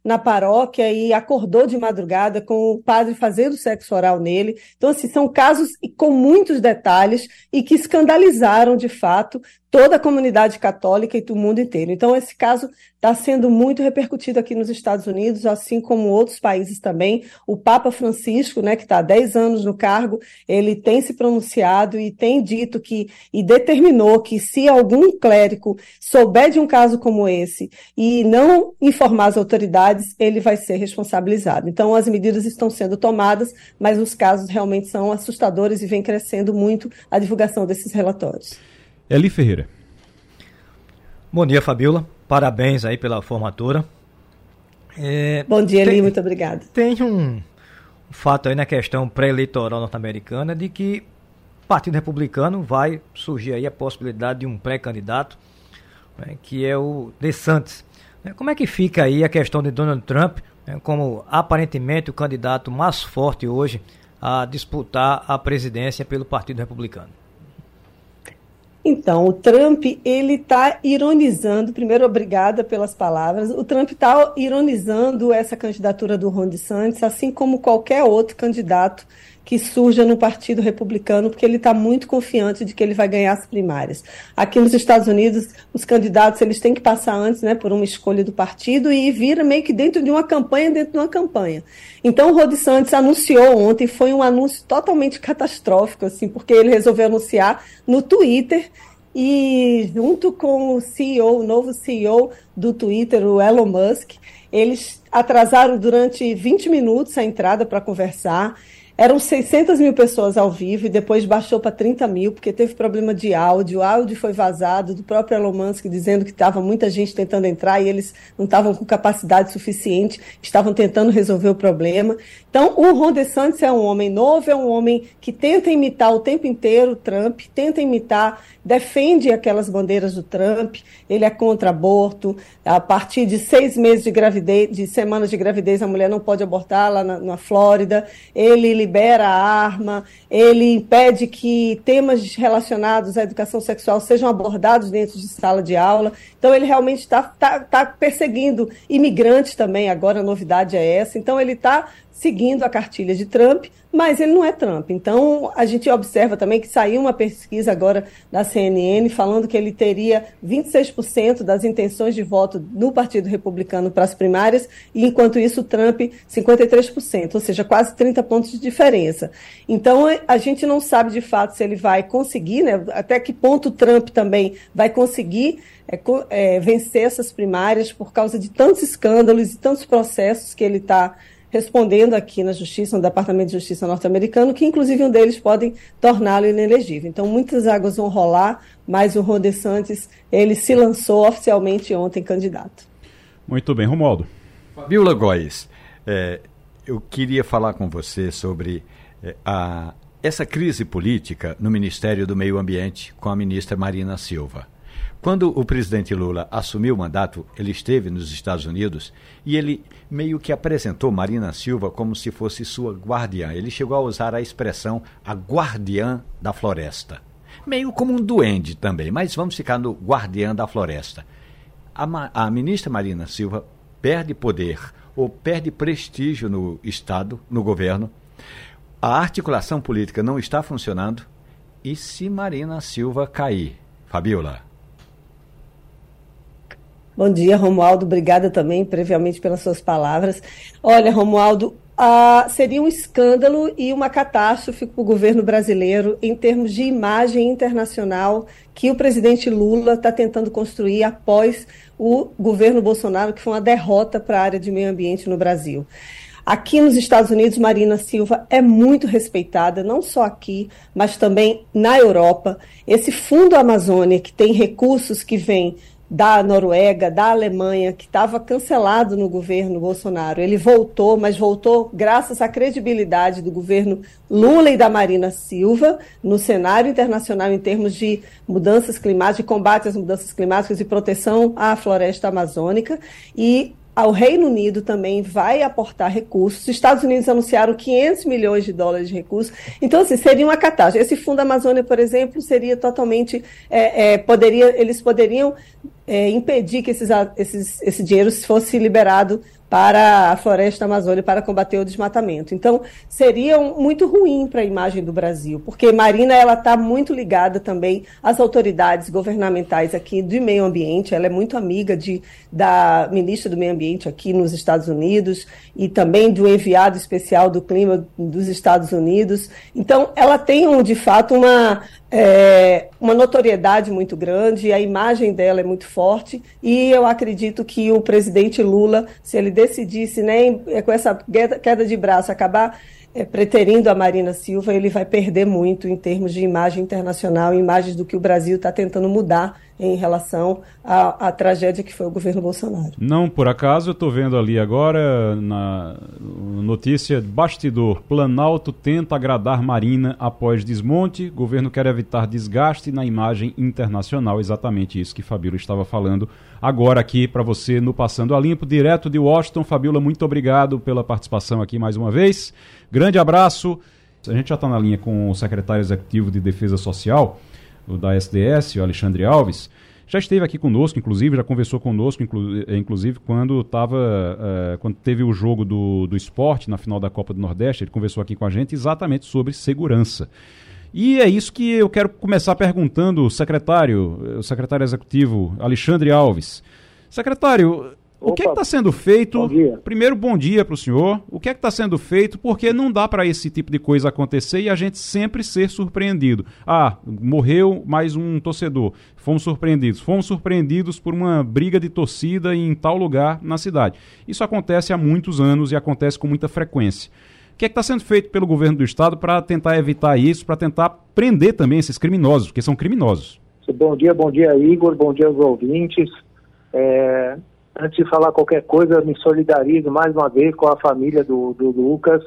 Speaker 7: na paróquia e acordou de madrugada com o padre fazendo sexo oral nele. Então, assim, são casos com muitos detalhes e que escandalizaram, de fato, toda a comunidade católica e do mundo inteiro. Então, esse caso está sendo muito repercutido aqui nos Estados Unidos, assim como outros países também. O Papa Francisco, né, que está há 10 anos no cargo, ele tem se pronunciado e tem dito que, e determinou que se algum clérigo souber de um caso como esse e não informar as autoridades, ele vai ser responsabilizado. Então, as medidas estão sendo tomadas, mas os casos realmente são assustadores e vem crescendo muito a divulgação desses relatórios.
Speaker 2: Eli Ferreira.
Speaker 6: Bom dia, Fabiola. Parabéns aí pela formatura.
Speaker 7: É, Bom dia, Eli. Muito obrigado.
Speaker 6: Tem um, um fato aí na questão pré-eleitoral norte-americana de que o Partido Republicano vai surgir aí a possibilidade de um pré-candidato, né, que é o DeSantis. É, como é que fica aí a questão de Donald Trump né, como aparentemente o candidato mais forte hoje a disputar a presidência pelo Partido Republicano?
Speaker 7: Então, o Trump, ele está ironizando, primeiro, obrigada pelas palavras, o Trump está ironizando essa candidatura do Ron DeSantis, assim como qualquer outro candidato que surja no Partido Republicano, porque ele está muito confiante de que ele vai ganhar as primárias. Aqui nos Estados Unidos, os candidatos eles têm que passar antes, né, por uma escolha do partido e vira meio que dentro de uma campanha dentro de uma campanha. Então, o Rod Santos anunciou ontem, foi um anúncio totalmente catastrófico, assim, porque ele resolveu anunciar no Twitter e junto com o CEO, o novo CEO do Twitter, o Elon Musk, eles atrasaram durante 20 minutos a entrada para conversar eram 600 mil pessoas ao vivo e depois baixou para 30 mil, porque teve problema de áudio. O áudio foi vazado do próprio Elon Musk dizendo que estava muita gente tentando entrar e eles não estavam com capacidade suficiente, estavam tentando resolver o problema. Então, o Ron DeSantis é um homem novo, é um homem que tenta imitar o tempo inteiro o Trump, tenta imitar, defende aquelas bandeiras do Trump, ele é contra aborto. A partir de seis meses de gravidez, de semanas de gravidez, a mulher não pode abortar lá na, na Flórida. Ele libera a arma, ele impede que temas relacionados à educação sexual sejam abordados dentro de sala de aula. Então, ele realmente está tá, tá perseguindo imigrantes também, agora a novidade é essa. Então, ele está seguindo a cartilha de Trump, mas ele não é Trump. Então, a gente observa também que saiu uma pesquisa agora da CNN falando que ele teria 26% das intenções de voto no Partido Republicano para as primárias, e enquanto isso, Trump, 53%, ou seja, quase 30 pontos de diferença. Então, a gente não sabe de fato se ele vai conseguir, né, até que ponto Trump também vai conseguir é, é, vencer essas primárias por causa de tantos escândalos e tantos processos que ele está respondendo aqui na Justiça, no Departamento de Justiça norte-americano, que inclusive um deles podem torná-lo inelegível. Então, muitas águas vão rolar, mas o Ron DeSantis, ele se lançou oficialmente ontem candidato.
Speaker 2: Muito bem, Romualdo.
Speaker 3: Fabiola Góes, é, eu queria falar com você sobre é, a, essa crise política no Ministério do Meio Ambiente com a ministra Marina Silva. Quando o presidente Lula assumiu o mandato, ele esteve nos Estados Unidos e ele meio que apresentou Marina Silva como se fosse sua guardiã. Ele chegou a usar a expressão a guardiã da floresta. Meio como um duende também, mas vamos ficar no guardiã da floresta. A, a ministra Marina Silva perde poder ou perde prestígio no Estado, no governo. A articulação política não está funcionando. E se Marina Silva cair? Fabiola.
Speaker 7: Bom dia, Romualdo. Obrigada também, previamente, pelas suas palavras. Olha, Romualdo, ah, seria um escândalo e uma catástrofe para o governo brasileiro em termos de imagem internacional que o presidente Lula está tentando construir após o governo Bolsonaro, que foi uma derrota para a área de meio ambiente no Brasil. Aqui nos Estados Unidos, Marina Silva é muito respeitada, não só aqui, mas também na Europa. Esse Fundo Amazônia, que tem recursos que vêm da Noruega, da Alemanha, que estava cancelado no governo Bolsonaro. Ele voltou, mas voltou graças à credibilidade do governo Lula e da Marina Silva no cenário internacional em termos de mudanças climáticas, de combate às mudanças climáticas e proteção à floresta amazônica. E o Reino Unido também vai aportar recursos. Os Estados Unidos anunciaram 500 milhões de dólares de recursos. Então, assim, seria uma catástrofe. Esse Fundo Amazônia, por exemplo, seria totalmente. É, é, poderia, eles poderiam é, impedir que esses, esses, esse dinheiro fosse liberado para a floresta amazônica para combater o desmatamento. Então, seria muito ruim para a imagem do Brasil, porque Marina ela está muito ligada também às autoridades governamentais aqui do meio ambiente. Ela é muito amiga de, da ministra do meio ambiente aqui nos Estados Unidos e também do enviado especial do clima dos Estados Unidos. Então, ela tem, um, de fato, uma é, uma notoriedade muito grande, a imagem dela é muito forte, e eu acredito que o presidente Lula, se ele decidisse, né, com essa queda de braço, acabar é, preterindo a Marina Silva, ele vai perder muito em termos de imagem internacional, imagens do que o Brasil está tentando mudar em relação à, à, tragédia que foi o governo Bolsonaro.
Speaker 2: Não, por acaso, eu estou vendo ali agora na notícia bastidor. Planalto tenta agradar Marina após desmonte. Governo quer evitar desgaste na imagem internacional. Exatamente isso que Fabíola estava falando agora aqui para você no Passando a Limpo, direto de Washington. Fabíola, muito obrigado pela participação aqui mais uma vez. Grande abraço. A gente já está na linha com o secretário executivo de Defesa Social da SDS, o Alexandre Alves, já esteve aqui conosco, inclusive, já conversou conosco, inclu eh, inclusive, quando, tava, uh, quando teve o jogo do, do esporte na final da Copa do Nordeste, ele conversou aqui com a gente exatamente sobre segurança. E é isso que eu quero começar perguntando o secretário, o secretário executivo Alexandre Alves. Secretário, o que é está sendo feito? Bom Primeiro, bom dia para o senhor. O que é que está sendo feito? Porque não dá para esse tipo de coisa acontecer e a gente sempre ser surpreendido. Ah, morreu mais um torcedor. Fomos surpreendidos. Fomos surpreendidos por uma briga de torcida em tal lugar na cidade. Isso acontece há muitos anos e acontece com muita frequência. O que é que está sendo feito pelo governo do estado para tentar evitar isso, para tentar prender também esses criminosos, porque são criminosos?
Speaker 8: Bom dia, bom dia, Igor, bom dia aos ouvintes. É, antes de falar qualquer coisa, me solidarizo mais uma vez com a família do, do Lucas.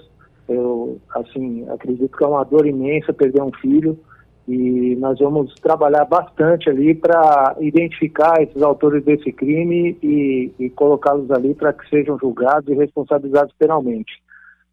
Speaker 8: Eu, assim, acredito que é uma dor imensa perder um filho e nós vamos trabalhar bastante ali para identificar esses autores desse crime e, e colocá-los ali para que sejam julgados e responsabilizados penalmente.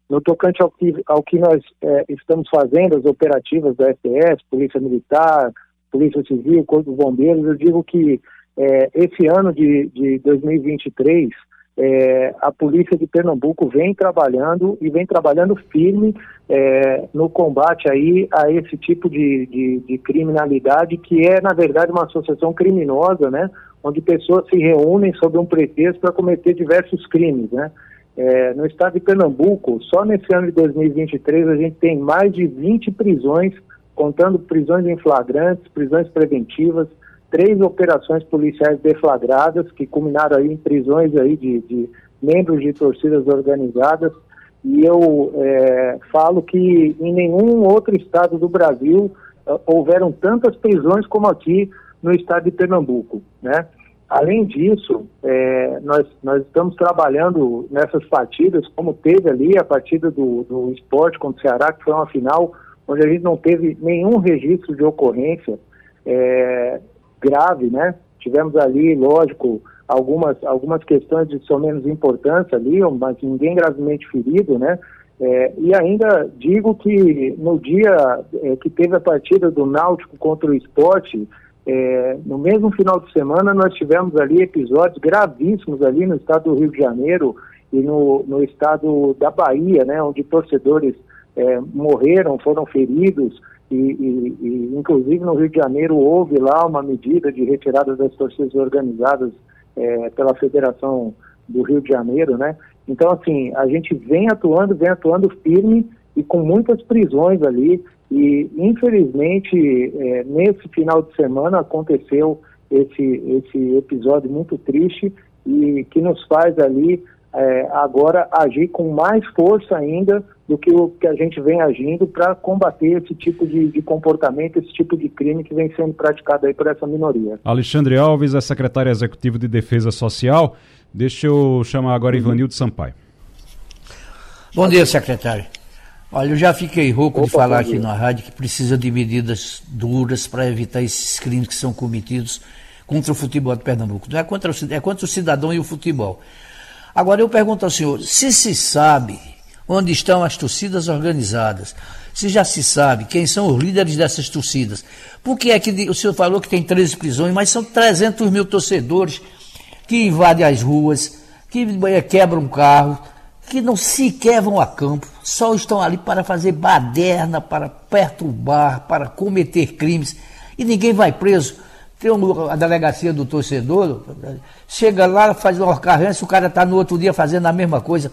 Speaker 8: No tocante ao que, ao que nós é, estamos fazendo, as operativas da FPS, Polícia Militar, Polícia Civil, Corpo de Bombeiros, eu digo que é, esse ano de, de 2023 é, a polícia de Pernambuco vem trabalhando e vem trabalhando firme é, no combate aí a esse tipo de, de, de, criminalidade que é na verdade uma associação criminosa, né, onde pessoas se reúnem sob um pretexto para cometer diversos crimes, né. É, no estado de Pernambuco, só nesse ano de 2023 a gente tem mais de 20 prisões, contando prisões em flagrantes, prisões preventivas, três operações policiais deflagradas que culminaram aí em prisões aí de, de membros de torcidas organizadas e eu é, falo que em nenhum outro estado do Brasil uh, houveram tantas prisões como aqui no estado de Pernambuco, né? Além disso, é, nós, nós estamos trabalhando nessas partidas, como teve ali a partida do, do esporte contra o Ceará, que foi uma final onde a gente não teve nenhum registro de ocorrência. É, grave, né? Tivemos ali, lógico, algumas, algumas questões de só menos importância ali, mas ninguém gravemente ferido, né? É, e ainda digo que no dia é, que teve a partida do Náutico contra o esporte, é, no mesmo final de semana nós tivemos ali episódios gravíssimos ali no estado do Rio de Janeiro e no, no estado da Bahia, né, onde torcedores é, morreram, foram feridos, e, e, e, inclusive no Rio de Janeiro houve lá uma medida de retirada das torcidas organizadas é, pela Federação do Rio de Janeiro, né? Então, assim, a gente vem atuando, vem atuando firme e com muitas prisões ali e, infelizmente, é, nesse final de semana aconteceu esse, esse episódio muito triste e que nos faz ali é, agora agir com mais força ainda do que o que a gente vem agindo para combater esse tipo de, de, comportamento, esse tipo de crime que vem sendo praticado aí por essa minoria.
Speaker 2: Alexandre Alves é secretário executivo de Defesa Social. Deixa eu chamar agora uhum. Ivanildo Sampaio.
Speaker 4: Bom dia, secretário. Olha, eu já fiquei rouco Opa, de falar aqui na rádio que precisa de medidas duras para evitar esses crimes que são cometidos contra o futebol de Pernambuco. Não é contra o, é contra o cidadão e o futebol. Agora eu pergunto ao senhor, se se sabe onde estão as torcidas organizadas, se já se sabe quem são os líderes dessas torcidas, por que é que o senhor falou que tem 13 prisões, mas são 300 mil torcedores que invadem as ruas, que eh, quebram carro, que não sequer vão a campo, só estão ali para fazer baderna, para perturbar, para cometer crimes, e ninguém vai preso tem a delegacia do torcedor, chega lá, faz uma ocorrência, o cara está no outro dia fazendo a mesma coisa.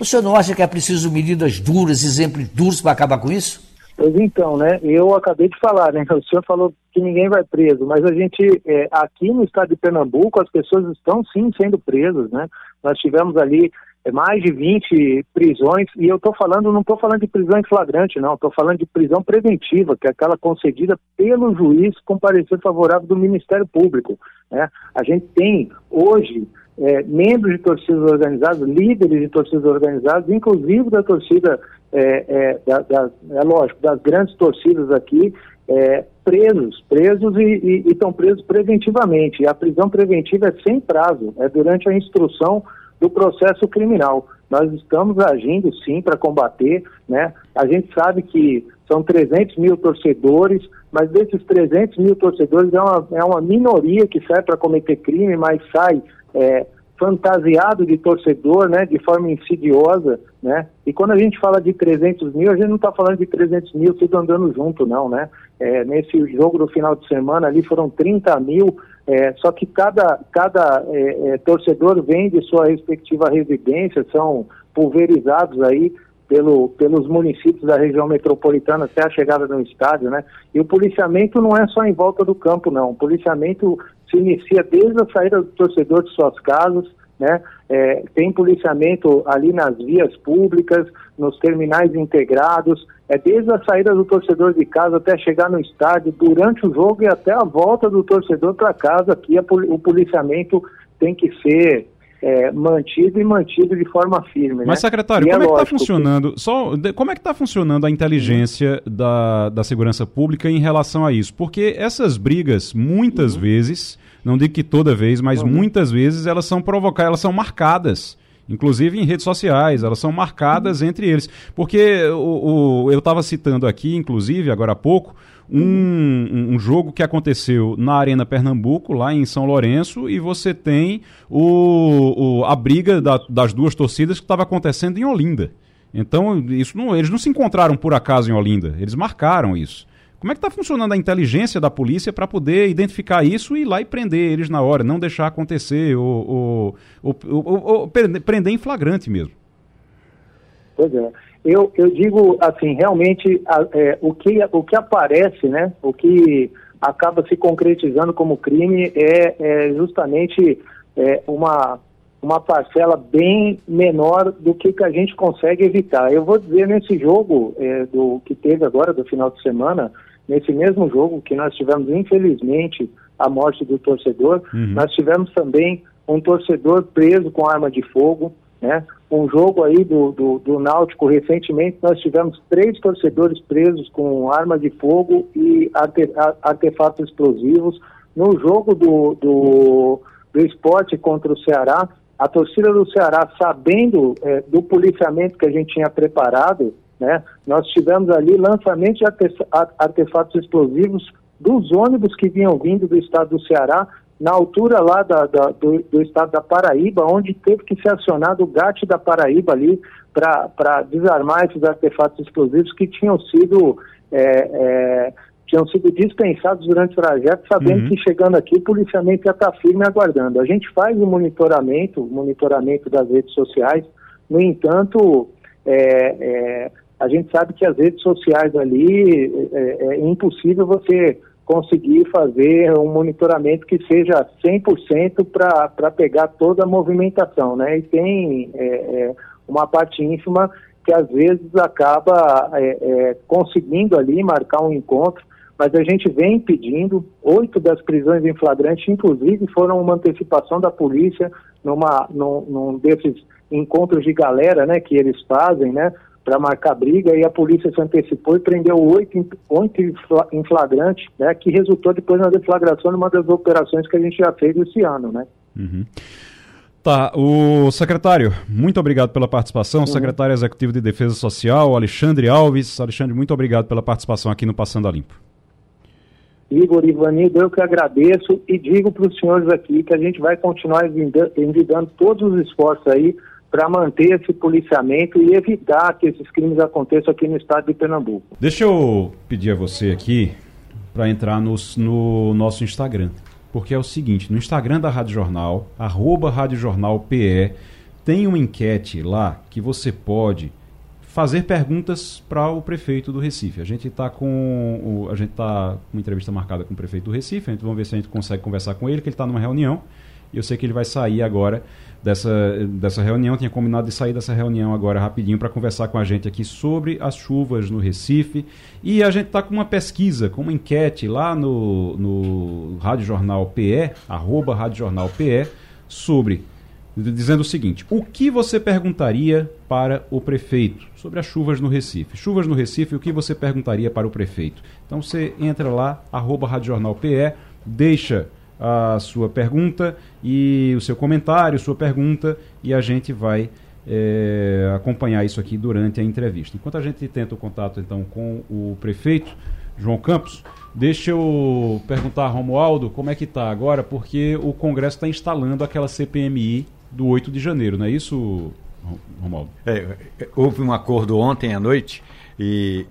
Speaker 4: O senhor não acha que é preciso medidas duras, exemplos duros para acabar com isso?
Speaker 8: Pois então, né? Eu acabei de falar, né? O senhor falou que ninguém vai preso, mas a gente, é, aqui no estado de Pernambuco, as pessoas estão sim sendo presas, né? Nós tivemos ali mais de 20 prisões, e eu estou falando, não estou falando de prisão em flagrante, não, estou falando de prisão preventiva, que é aquela concedida pelo juiz com parecer favorável do Ministério Público. Né? A gente tem hoje é, membros de torcidas organizadas, líderes de torcidas organizadas, inclusive da torcida, é, é, da, da, é lógico, das grandes torcidas aqui, é, presos, presos e estão presos preventivamente. E a prisão preventiva é sem prazo, é durante a instrução do processo criminal. Nós estamos agindo sim para combater, né? A gente sabe que são 300 mil torcedores, mas desses 300 mil torcedores é uma, é uma minoria que sai para cometer crime, mas sai é, fantasiado de torcedor, né, de forma insidiosa, né, e quando a gente fala de 300 mil, a gente não está falando de 300 mil tudo andando junto, não, né, é, nesse jogo do final de semana ali foram 30 mil, é, só que cada, cada é, é, torcedor vem de sua respectiva residência, são pulverizados aí pelo, pelos municípios da região metropolitana até a chegada no estádio, né? E o policiamento não é só em volta do campo, não. O policiamento se inicia desde a saída do torcedor de suas casas, né? É, tem policiamento ali nas vias públicas, nos terminais integrados, é desde a saída do torcedor de casa até chegar no estádio, durante o jogo e até a volta do torcedor para casa, a, o policiamento tem que ser é, mantido e mantido de forma firme.
Speaker 2: Mas,
Speaker 8: né?
Speaker 2: secretário, e como é, é que está funcionando? Que... Só, como é que está funcionando a inteligência da, da segurança pública em relação a isso? Porque essas brigas, muitas uhum. vezes, não digo que toda vez, mas uhum. muitas vezes elas são provocadas, elas são marcadas inclusive em redes sociais, elas são marcadas entre eles. Porque o, o eu estava citando aqui, inclusive, agora há pouco, um, um, jogo que aconteceu na Arena Pernambuco, lá em São Lourenço, e você tem o, o a briga da, das duas torcidas que estava acontecendo em Olinda. Então, isso não, eles não se encontraram por acaso em Olinda, eles marcaram isso. Como é que está funcionando a inteligência da polícia para poder identificar isso e ir lá e prender eles na hora, não deixar acontecer, ou, ou, ou, ou prender em flagrante mesmo?
Speaker 8: Pois é. Eu, eu digo assim, realmente é, o, que, o que aparece, né, o que acaba se concretizando como crime é, é justamente é, uma, uma parcela bem menor do que, que a gente consegue evitar. Eu vou dizer nesse jogo é, do que teve agora do final de semana, nesse mesmo jogo que nós tivemos, infelizmente, a morte do torcedor, uhum. nós tivemos também um torcedor preso com arma de fogo, né? Um jogo aí do, do, do, Náutico, recentemente nós tivemos três torcedores presos com arma de fogo e arte, artefatos explosivos. No jogo do, do, do esporte contra o Ceará, a torcida do Ceará, sabendo é, do policiamento que a gente tinha preparado, né? Nós tivemos ali lançamento de artefatos explosivos dos ônibus que vinham vindo do estado do Ceará, na altura lá da, da, do, do, estado da Paraíba, onde teve que ser acionado o GAT da Paraíba ali para desarmar esses artefatos explosivos que tinham sido é, é, tinham sido dispensados durante o trajeto, sabendo uhum. que chegando aqui o policiamento já está firme aguardando. A gente faz o monitoramento, o monitoramento das redes sociais, no entanto, é, é a gente sabe que as redes sociais ali é, é impossível você conseguir fazer um monitoramento que seja 100% para pegar toda a movimentação, né? E tem é, é, uma parte ínfima que às vezes acaba é, é conseguindo ali marcar um encontro, mas a gente vem pedindo, oito das prisões em flagrante, inclusive, foram uma antecipação da polícia numa, num, num desses encontros de galera, né, que eles fazem, né, para marcar briga e a polícia se antecipou e prendeu oito, oito em flagrante, né, que resultou depois na deflagração de uma das operações que a gente já fez esse ano, né.
Speaker 2: Uhum. Tá, o secretário, muito obrigado pela participação, uhum. secretário executivo de Defesa Social, Alexandre Alves. Alexandre, muito obrigado pela participação aqui no Passando a Limpo.
Speaker 8: Igor Ivanildo, eu que agradeço e digo para os senhores aqui que a gente vai continuar envidando todos os esforços aí para manter esse policiamento e evitar que esses crimes aconteçam aqui no estado de Pernambuco.
Speaker 2: Deixa eu pedir a você aqui para entrar no, no, nosso Instagram. Porque é o seguinte, no Instagram da Rádio Jornal, arroba Rádio Jornal PE, tem uma enquete lá que você pode fazer perguntas para o prefeito do Recife. A gente está com o, a gente tá com uma entrevista marcada com o prefeito do Recife, a gente vamos ver se a gente consegue conversar com ele, que ele está numa reunião. E eu sei que ele vai sair agora dessa, dessa reunião. Tinha combinado de sair dessa reunião agora rapidinho para conversar com a gente aqui sobre as chuvas no Recife. E a gente está com uma pesquisa, com uma enquete lá no, no Rádio Jornal PE, arroba Rádio Jornal PE, sobre dizendo o seguinte: o que você perguntaria para o prefeito sobre as chuvas no Recife? Chuvas no Recife, o que você perguntaria para o prefeito? Então você entra lá, arroba Rádio Jornal PE, deixa a sua pergunta e o seu comentário, sua pergunta, e a gente vai é, acompanhar isso aqui durante a entrevista. Enquanto a gente tenta o contato então com o prefeito João Campos, deixa eu perguntar a Romualdo como é que está agora, porque o Congresso está instalando aquela CPMI do 8 de janeiro, não é isso, Romualdo?
Speaker 3: É, houve um acordo ontem à noite e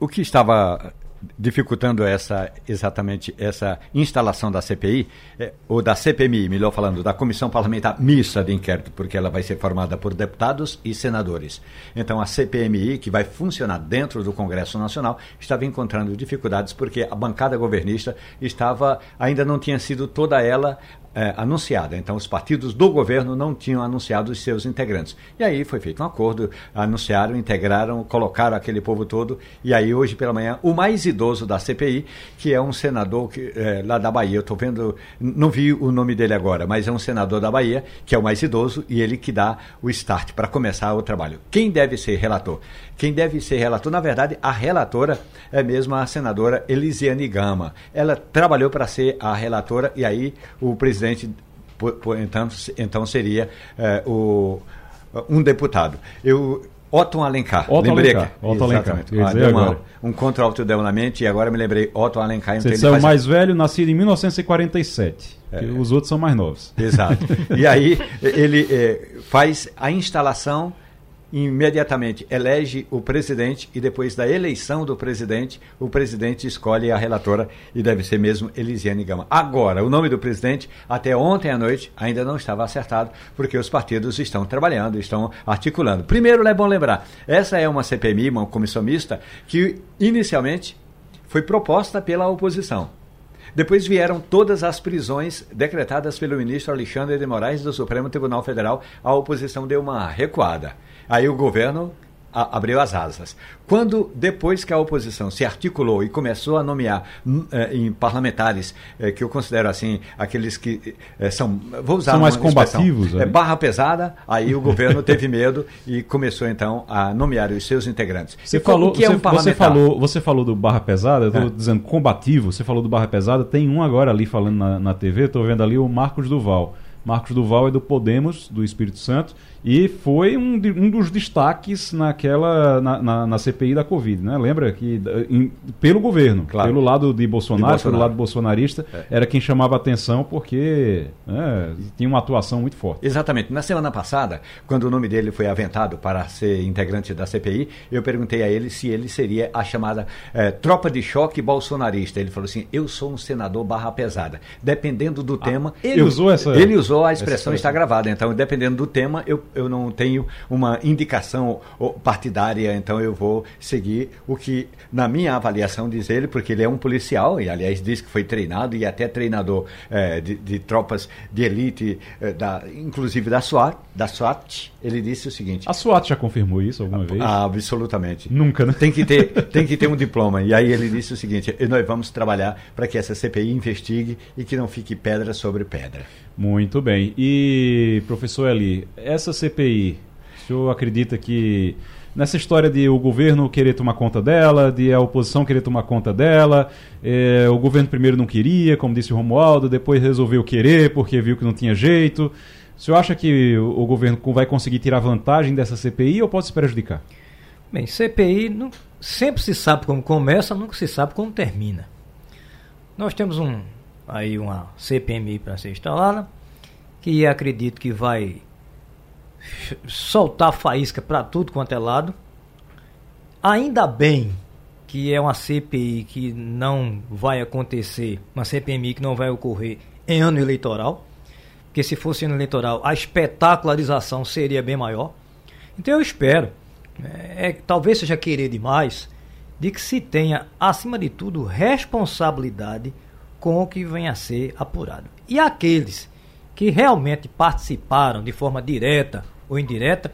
Speaker 3: o que estava dificultando essa exatamente essa instalação da CPI, é, ou da CPMI, melhor falando, da Comissão Parlamentar Mista de Inquérito, porque ela vai ser formada por deputados e senadores. Então a CPMI, que vai funcionar dentro do Congresso Nacional, estava encontrando dificuldades porque a bancada governista estava ainda não tinha sido toda ela é, anunciada. Então, os partidos do governo não tinham anunciado os seus integrantes. E aí foi feito um acordo, anunciaram, integraram, colocaram aquele povo todo. E aí, hoje pela manhã, o mais idoso da CPI, que é um senador que, é, lá da Bahia, eu estou vendo, não vi o nome dele agora, mas é um senador da Bahia, que é o mais idoso, e ele que dá o start para começar o trabalho. Quem deve ser relator? Quem deve ser relator, na verdade, a relatora é mesmo a senadora Elisiane Gama. Ela trabalhou para ser a relatora e aí o presidente, por, por, então, então seria é, o, um deputado. Eu, Otto Alencar.
Speaker 2: Otto lembrei Alencar.
Speaker 3: Que, Otto Alencar. Ah, uma, um contra-alto deu na mente e agora me lembrei Otto Alencar.
Speaker 2: Então Você é o mais velho, nascido em 1947. É. os outros são mais novos.
Speaker 3: Exato. e aí ele é, faz a instalação imediatamente elege o presidente e depois da eleição do presidente, o presidente escolhe a relatora e deve ser mesmo Elisiane Gama. Agora, o nome do presidente, até ontem à noite, ainda não estava acertado, porque os partidos estão trabalhando, estão articulando. Primeiro, é bom lembrar, essa é uma CPMI, uma comissão mista, que inicialmente foi proposta pela oposição. Depois vieram todas as prisões decretadas pelo ministro Alexandre de Moraes do Supremo Tribunal Federal. A oposição deu uma recuada. Aí o governo a, abriu as asas. Quando, depois que a oposição se articulou e começou a nomear hum, eh, em parlamentares, eh, que eu considero assim, aqueles que eh, são, vou usar
Speaker 2: são mais combativos,
Speaker 3: é, barra pesada, aí o governo teve medo e começou então a nomear os seus integrantes.
Speaker 2: Você falou, que é um você, você, falou, você falou do barra pesada, eu estou é. dizendo combativo, você falou do barra pesada, tem um agora ali falando na, na TV, estou vendo ali o Marcos Duval. Marcos Duval é do Podemos, do Espírito Santo, e foi um, de, um dos destaques naquela na, na, na, CPI da Covid, né? Lembra que em, pelo governo, claro. pelo lado de Bolsonaro, de Bolsonaro. pelo lado bolsonarista, é. era quem chamava atenção porque né, tinha uma atuação muito forte.
Speaker 3: Exatamente. Na semana passada, quando o nome dele foi aventado para ser integrante da CPI, eu perguntei a ele se ele seria a chamada é, tropa de choque bolsonarista. Ele falou assim: "Eu sou um senador barra pesada. Dependendo do ah, tema,
Speaker 2: ele usou essa
Speaker 3: ele usou a expressão, expressão está gravada. Então, dependendo do tema, eu eu não tenho uma indicação partidária, então eu vou seguir o que, na minha avaliação, diz ele, porque ele é um policial, e aliás diz que foi treinado e até treinador é, de, de, tropas de elite, é, da, inclusive da SWAT, da SWAT, ele disse o seguinte.
Speaker 2: A SWAT já confirmou isso alguma vez?
Speaker 3: Ah, absolutamente.
Speaker 2: Nunca, né?
Speaker 3: Tem que ter, tem que ter um diploma. E aí ele disse o seguinte: nós vamos trabalhar para que essa CPI investigue e que não fique pedra sobre pedra.
Speaker 2: Muito bem. E, professor Eli, essa CPI, o senhor acredita que nessa história de o governo querer tomar conta dela, de a oposição querer tomar conta dela, é, o governo primeiro não queria, como disse o Romualdo, depois resolveu querer porque viu que não tinha jeito. O senhor acha que o, o governo vai conseguir tirar vantagem dessa CPI ou pode se prejudicar?
Speaker 6: Bem, CPI não, sempre se sabe como começa, nunca se sabe como termina. Nós temos um, aí uma CPMI para ser instalada, que acredito que vai soltar faísca para tudo quanto é lado. Ainda bem que é uma CPI que não vai acontecer, uma CPMI que não vai ocorrer em ano eleitoral, porque se fosse ano eleitoral a espetacularização seria bem maior. Então eu espero, é, é talvez seja querer demais, de que se tenha, acima de tudo, responsabilidade com o que vem a ser apurado. E aqueles que realmente participaram de forma direta ou indireta,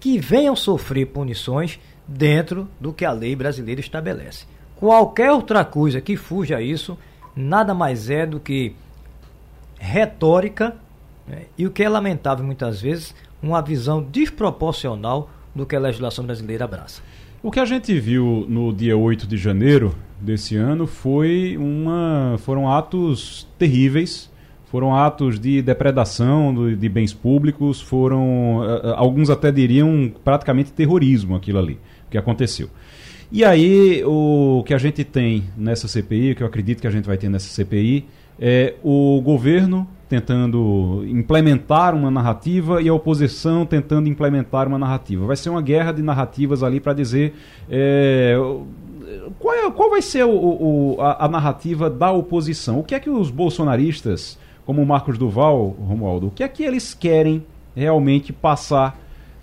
Speaker 6: que venham sofrer punições dentro do que a lei brasileira estabelece. Qualquer outra coisa que fuja a isso, nada mais é do que retórica né, e o que é lamentável muitas vezes, uma visão desproporcional do que a legislação brasileira abraça.
Speaker 2: O que a gente viu no dia 8 de janeiro desse ano foi uma, foram atos terríveis, foram atos de depredação de bens públicos, foram eh, eh, alguns até diriam praticamente terrorismo aquilo ali que aconteceu. E aí o que a gente tem nessa CPI, que eu acredito que a gente vai ter nessa CPI, é o governo tentando implementar uma narrativa e a oposição tentando implementar uma narrativa. Vai ser uma guerra de narrativas ali para dizer é, qual, é, qual vai ser o, o, a, a, narrativa da oposição? O que é que os bolsonaristas, como o Marcos Duval, Romualdo, o que é que eles querem realmente passar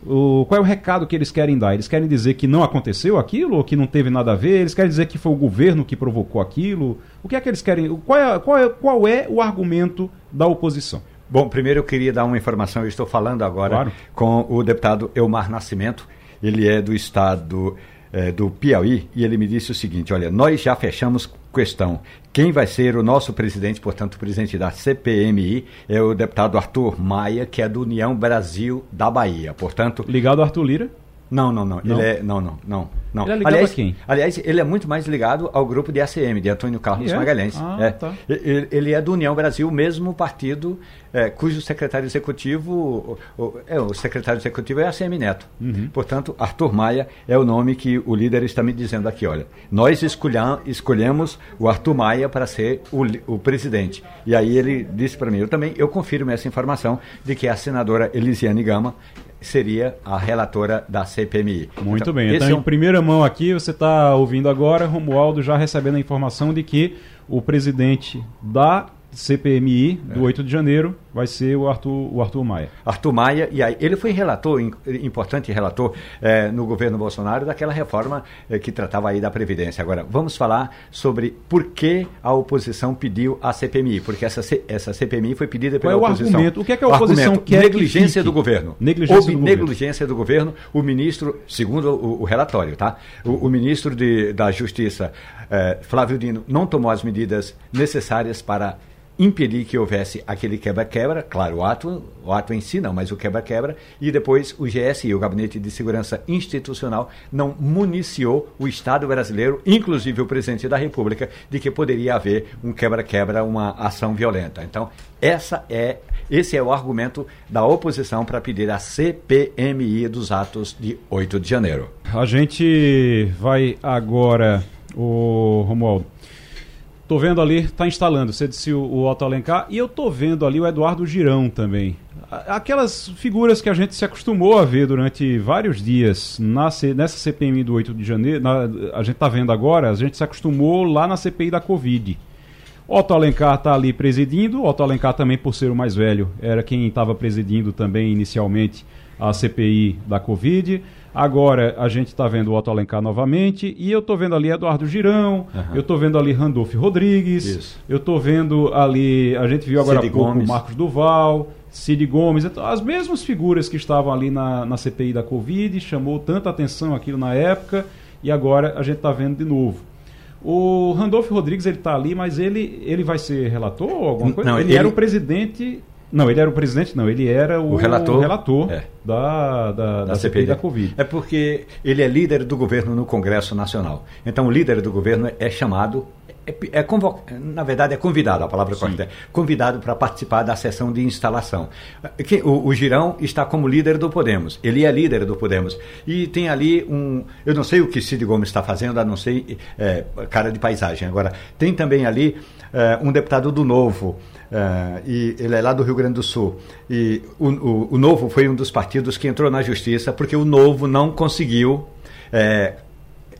Speaker 2: O, qual é o recado que eles querem dar? Eles querem dizer que não aconteceu aquilo, ou que não teve nada a ver? Eles querem dizer que foi o governo que provocou aquilo? O que é que eles querem? Qual é, qual é, qual é o argumento da oposição?
Speaker 3: Bom, primeiro eu queria dar uma informação. Eu estou falando agora claro. com o deputado Elmar Nascimento. Ele é do estado é, do Piauí e ele me disse o seguinte: olha, nós já fechamos questão. Quem vai ser o nosso presidente, portanto, o presidente da CPMI, é o deputado Arthur Maia, que é do União Brasil da Bahia. Portanto.
Speaker 2: Ligado ao Arthur Lira?
Speaker 3: Não, não, não. não. Ele é. Não, não, não. não.
Speaker 2: Ele é
Speaker 3: aliás,
Speaker 2: a quem?
Speaker 3: Aliás, ele é muito mais ligado ao grupo de ACM, de Antônio Carlos
Speaker 2: é?
Speaker 3: Magalhães.
Speaker 2: Ah,
Speaker 3: é.
Speaker 2: Tá.
Speaker 3: Ele, ele, é do União Brasil, mesmo partido é, cujo secretário executivo. O, o, é, o secretário executivo é ACM Neto.
Speaker 2: Uhum.
Speaker 3: Portanto, Arthur Maia é o nome que o líder está me dizendo aqui. Olha, nós escolhemos o Arthur Maia para ser o, o presidente. E aí ele disse para mim, eu também, eu confirmo essa informação de que a senadora Elisiane Gama seria a relatora da CPMI.
Speaker 2: Muito então, bem. Então, é em primeira mão aqui, você está ouvindo agora, Romualdo já recebendo a informação de que o presidente da CPMI do é. 8 de janeiro vai ser o Arthur, o Arthur Maia.
Speaker 3: Arthur Maia, e aí ele foi relator, importante relator é, no governo Bolsonaro daquela reforma é, que tratava aí da Previdência. Agora, vamos falar sobre por que a oposição pediu a CPMI, porque essa, essa CPMI foi pedida pela
Speaker 2: Qual é
Speaker 3: oposição.
Speaker 2: O, argumento? o que é que a oposição quer?
Speaker 3: Negligência do governo.
Speaker 2: Negligência do
Speaker 3: negligência do governo. O ministro, segundo o, o relatório, tá? O, o ministro de, da Justiça, é, Flávio Dino, não tomou as medidas necessárias para impedir que houvesse aquele quebra-quebra, claro, o ato, o ato em si não, mas o quebra-quebra, e depois o GSI, o Gabinete de Segurança Institucional, não municiou o Estado brasileiro, inclusive o presidente da República, de que poderia haver um quebra-quebra, uma ação violenta. Então, essa é, esse é o argumento da oposição para pedir a CPMI dos atos de 8 de janeiro.
Speaker 2: A gente vai agora, o Romualdo, Tô vendo ali, está instalando, você disse o, o Otto Alencar, e eu tô vendo ali o Eduardo Girão também. Aquelas figuras que a gente se acostumou a ver durante vários dias na, nessa CPMI do 8 de janeiro, na, a gente tá vendo agora, a gente se acostumou lá na CPI da Covid. Otto Alencar está ali presidindo, Otto Alencar também por ser o mais velho, era quem estava presidindo também inicialmente a CPI da Covid. Agora a gente está vendo o Otto Alencar novamente e eu estou vendo ali Eduardo Girão, uhum. eu estou vendo ali Randolfo Rodrigues, Isso. eu estou vendo ali, a gente viu agora Cid há pouco Gomes. Marcos Duval, Cid Gomes, então, as mesmas figuras que estavam ali na, na CPI da Covid, chamou tanta atenção aquilo na época e agora a gente está vendo de novo. O Randolfo Rodrigues ele está ali, mas ele, ele vai ser relator ou alguma coisa?
Speaker 3: Não,
Speaker 2: ele,
Speaker 3: ele
Speaker 2: era o presidente não, ele era o presidente, não, ele era o,
Speaker 3: o relator,
Speaker 2: relator é. da, da, da, da CPI da Covid.
Speaker 3: É porque ele é líder do governo no Congresso Nacional. Então, o líder do governo é chamado é, é na verdade é convidado, a palavra correta é convidado para participar da sessão de instalação. O, o, Girão está como líder do Podemos, ele é líder do Podemos. E tem ali um, eu não sei o que Cid Gomes está fazendo, a não sei, é, cara de paisagem. Agora, tem também ali é, um deputado do Novo, é, e ele é lá do Rio Grande do Sul. E o, o, o, Novo foi um dos partidos que entrou na justiça porque o Novo não conseguiu é,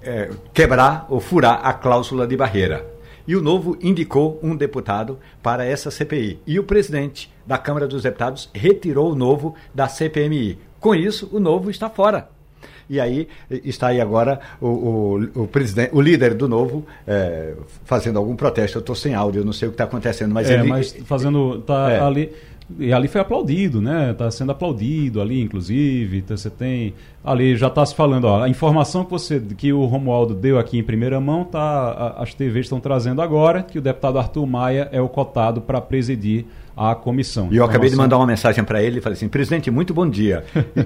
Speaker 3: é, quebrar ou furar a cláusula de barreira. E o Novo indicou um deputado para essa CPI. E o presidente da Câmara dos Deputados retirou o Novo da CPMI. Com isso, o Novo está fora. E aí está aí agora o, o, o presidente, o líder do Novo é, fazendo algum protesto. Eu estou sem áudio, não sei o que está acontecendo, mas
Speaker 2: é,
Speaker 3: ele
Speaker 2: mas fazendo tá é. ali e ali foi aplaudido, né? Está sendo aplaudido ali, inclusive. Então, você tem ali já está se falando, ó, a informação que você que o Romualdo deu aqui em primeira mão, tá? As TVs estão trazendo agora que o deputado Arthur Maia é o cotado para presidir a comissão.
Speaker 3: E eu acabei de mandar uma mensagem para ele e falei assim, presidente, muito bom dia.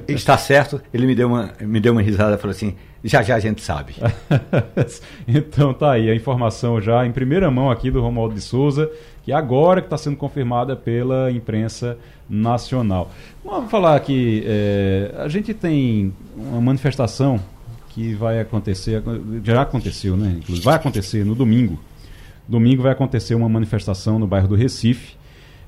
Speaker 3: Está certo? Ele me deu uma, me deu uma risada e falou assim, já já a gente sabe.
Speaker 2: então tá aí a informação já em primeira mão aqui do Romualdo de Souza, que agora que está sendo confirmada pela imprensa nacional. Vamos falar aqui, é, a gente tem uma manifestação que vai acontecer, já aconteceu, né? Vai acontecer no domingo. Domingo vai acontecer uma manifestação no bairro do Recife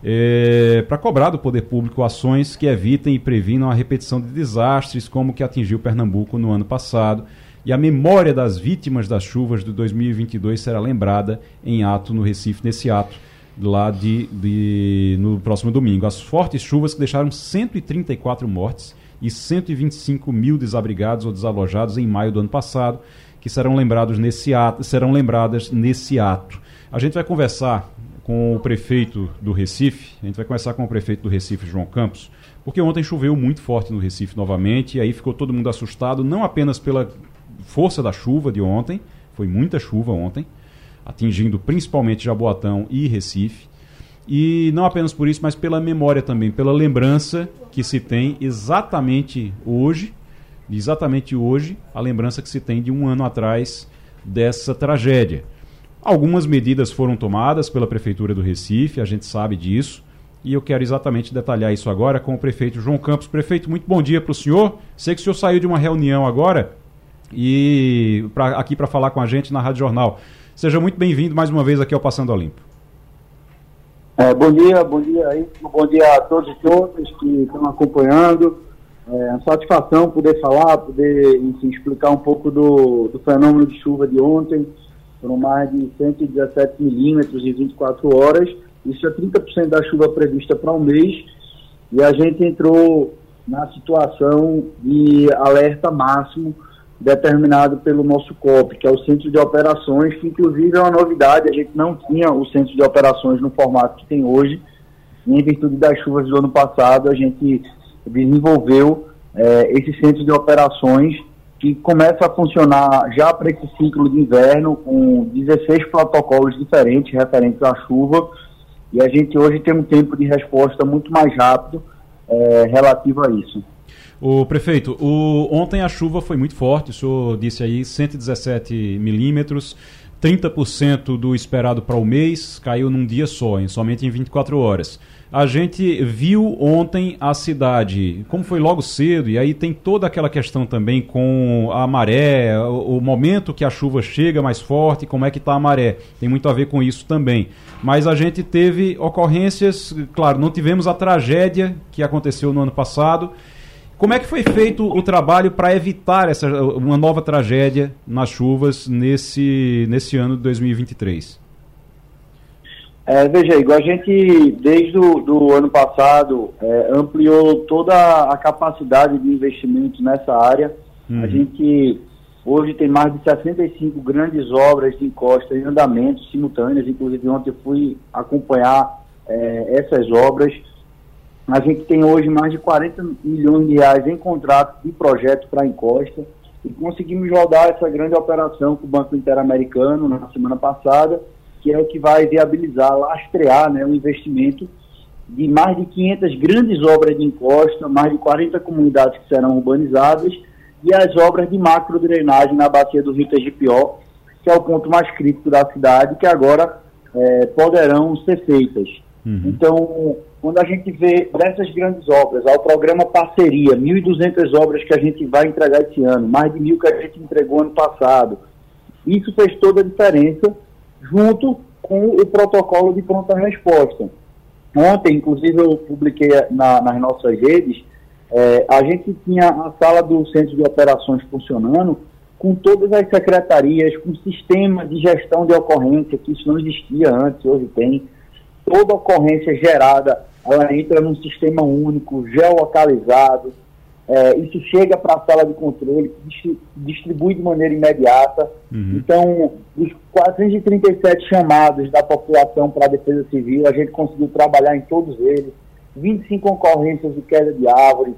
Speaker 2: é, para cobrar do poder público ações que evitem e previnam a repetição de desastres como o que atingiu Pernambuco no ano passado. E a memória das vítimas das chuvas de 2022 será lembrada em ato no Recife, nesse ato lá de, de no próximo domingo. As fortes chuvas que deixaram 134 mortes e 125 mil desabrigados ou desalojados em maio do ano passado, que serão lembrados nesse ato, serão lembradas nesse ato. A gente vai conversar com o prefeito do Recife, a gente vai conversar com o prefeito do Recife, João Campos, porque ontem choveu muito forte no Recife novamente, e aí ficou todo mundo assustado, não apenas pela força da chuva de ontem, foi muita chuva ontem, atingindo principalmente Jaboatão e Recife, e não apenas por isso, mas pela memória também, pela lembrança que se tem exatamente hoje, exatamente hoje, a lembrança que se tem de um ano atrás dessa tragédia. Algumas medidas foram tomadas pela Prefeitura do Recife, a gente sabe disso, e eu quero exatamente detalhar isso agora com o prefeito João Campos. Prefeito, muito bom dia para o senhor. Sei que o senhor saiu de uma reunião agora e pra, aqui para falar com a gente na Rádio Jornal. Seja muito bem-vindo mais uma vez aqui ao Passando Olimpo.
Speaker 9: É, bom dia, bom dia aí, bom dia a todos e todas que estão acompanhando. É uma satisfação poder falar, poder enfim, explicar um pouco do, do fenômeno de chuva de ontem. Foram mais de 117 milímetros em 24 horas. Isso é 30% da chuva prevista para um mês. E a gente entrou na situação de alerta máximo determinado pelo nosso COP, que é o Centro de Operações, que inclusive é uma novidade, a gente não tinha o Centro de Operações no formato que tem hoje, em virtude das chuvas do ano passado, a gente desenvolveu é, esse Centro de Operações que começa a funcionar já para esse ciclo de inverno, com 16 protocolos diferentes referentes à chuva, e a gente hoje tem um tempo de resposta muito mais rápido é, relativo a isso.
Speaker 2: O prefeito, o, ontem a chuva foi muito forte, o senhor disse aí 117 milímetros, 30% do esperado para o mês caiu num dia só, em, somente em 24 horas. A gente viu ontem a cidade, como foi logo cedo, e aí tem toda aquela questão também com a maré, o, o momento que a chuva chega mais forte, como é que está a maré. Tem muito a ver com isso também. Mas a gente teve ocorrências, claro, não tivemos a tragédia que aconteceu no ano passado, como é que foi feito o trabalho para evitar essa, uma nova tragédia nas chuvas nesse, nesse ano de 2023?
Speaker 9: É, veja, Igor, a gente, desde o ano passado, é, ampliou toda a capacidade de investimento nessa área. Uhum. A gente hoje tem mais de 65 grandes obras de encosta em andamento simultâneas. Inclusive, ontem eu fui acompanhar é, essas obras. A gente tem hoje mais de 40 milhões de reais em contrato de projeto para encosta e conseguimos rodar essa grande operação com o Banco Interamericano na semana passada, que é o que vai viabilizar, lastrear né, o investimento de mais de 500 grandes obras de encosta, mais de 40 comunidades que serão urbanizadas e as obras de macro drenagem na bacia do Rio Tegipió, que é o ponto mais crítico da cidade, que agora é, poderão ser feitas. Uhum. Então, quando a gente vê dessas grandes obras, ao programa Parceria, 1.200 obras que a gente vai entregar esse ano, mais de mil que a gente entregou ano passado, isso fez toda a diferença, junto com o protocolo de pronta resposta. Ontem, inclusive, eu publiquei na, nas nossas redes, é, a gente tinha a sala do Centro de Operações funcionando, com todas as secretarias, com sistema de gestão de ocorrência, que isso não existia antes, hoje tem toda ocorrência gerada, ela entra num sistema único, geolocalizado, é, isso chega para a sala de controle, distribui de maneira imediata. Uhum. Então, os 437 chamados da população para a defesa civil, a gente conseguiu trabalhar em todos eles. 25 ocorrências de queda de árvores,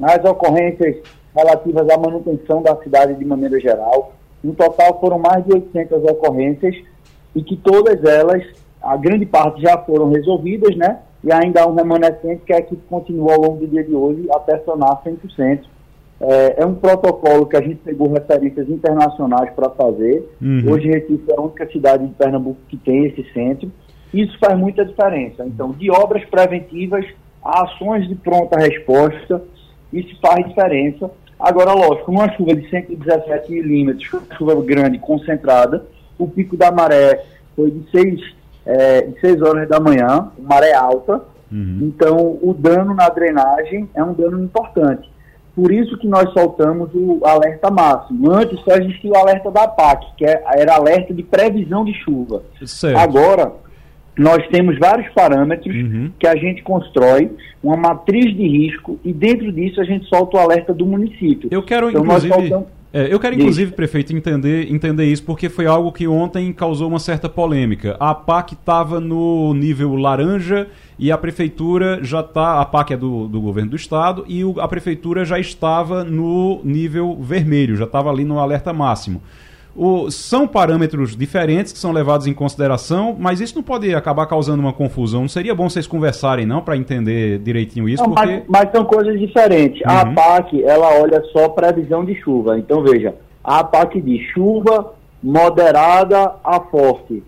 Speaker 9: as ocorrências relativas à manutenção da cidade de maneira geral. No total foram mais de 800 ocorrências e que todas elas a grande parte já foram resolvidas, né? E ainda há um remanescente que é que continua ao longo do dia de hoje até sonar 100%. É, é um protocolo que a gente pegou referências internacionais para fazer. Uhum. Hoje, Recife é a única cidade de Pernambuco que tem esse centro. Isso faz muita diferença. Então, de obras preventivas a ações de pronta resposta, isso faz diferença. Agora, lógico, uma chuva de 117 milímetros, chuva grande, concentrada, o pico da maré foi de 6 é, de 6 horas da manhã, maré alta. Uhum. Então, o dano na drenagem é um dano importante. Por isso que nós soltamos o alerta máximo. Antes só existia o alerta da PAC, que é, era alerta de previsão de chuva. Certo. Agora, nós temos vários parâmetros uhum. que a gente constrói, uma matriz de risco, e dentro disso a gente solta o alerta do município.
Speaker 2: Eu quero, então, inclusive. Soltamos... É, eu quero, inclusive, prefeito, entender, entender isso, porque foi algo que ontem causou uma certa polêmica. A PAC estava no nível laranja e a prefeitura já está. A PAC é do, do governo do estado e o, a prefeitura já estava no nível vermelho, já estava ali no alerta máximo. O, são parâmetros diferentes que são levados em consideração, mas isso não pode acabar causando uma confusão. Não seria bom vocês conversarem, não, para entender direitinho isso?
Speaker 9: Não, porque... mas, mas, são coisas diferentes. Uhum. A APAC, ela olha só previsão de chuva. Então, veja, a APAC diz chuva moderada a forte.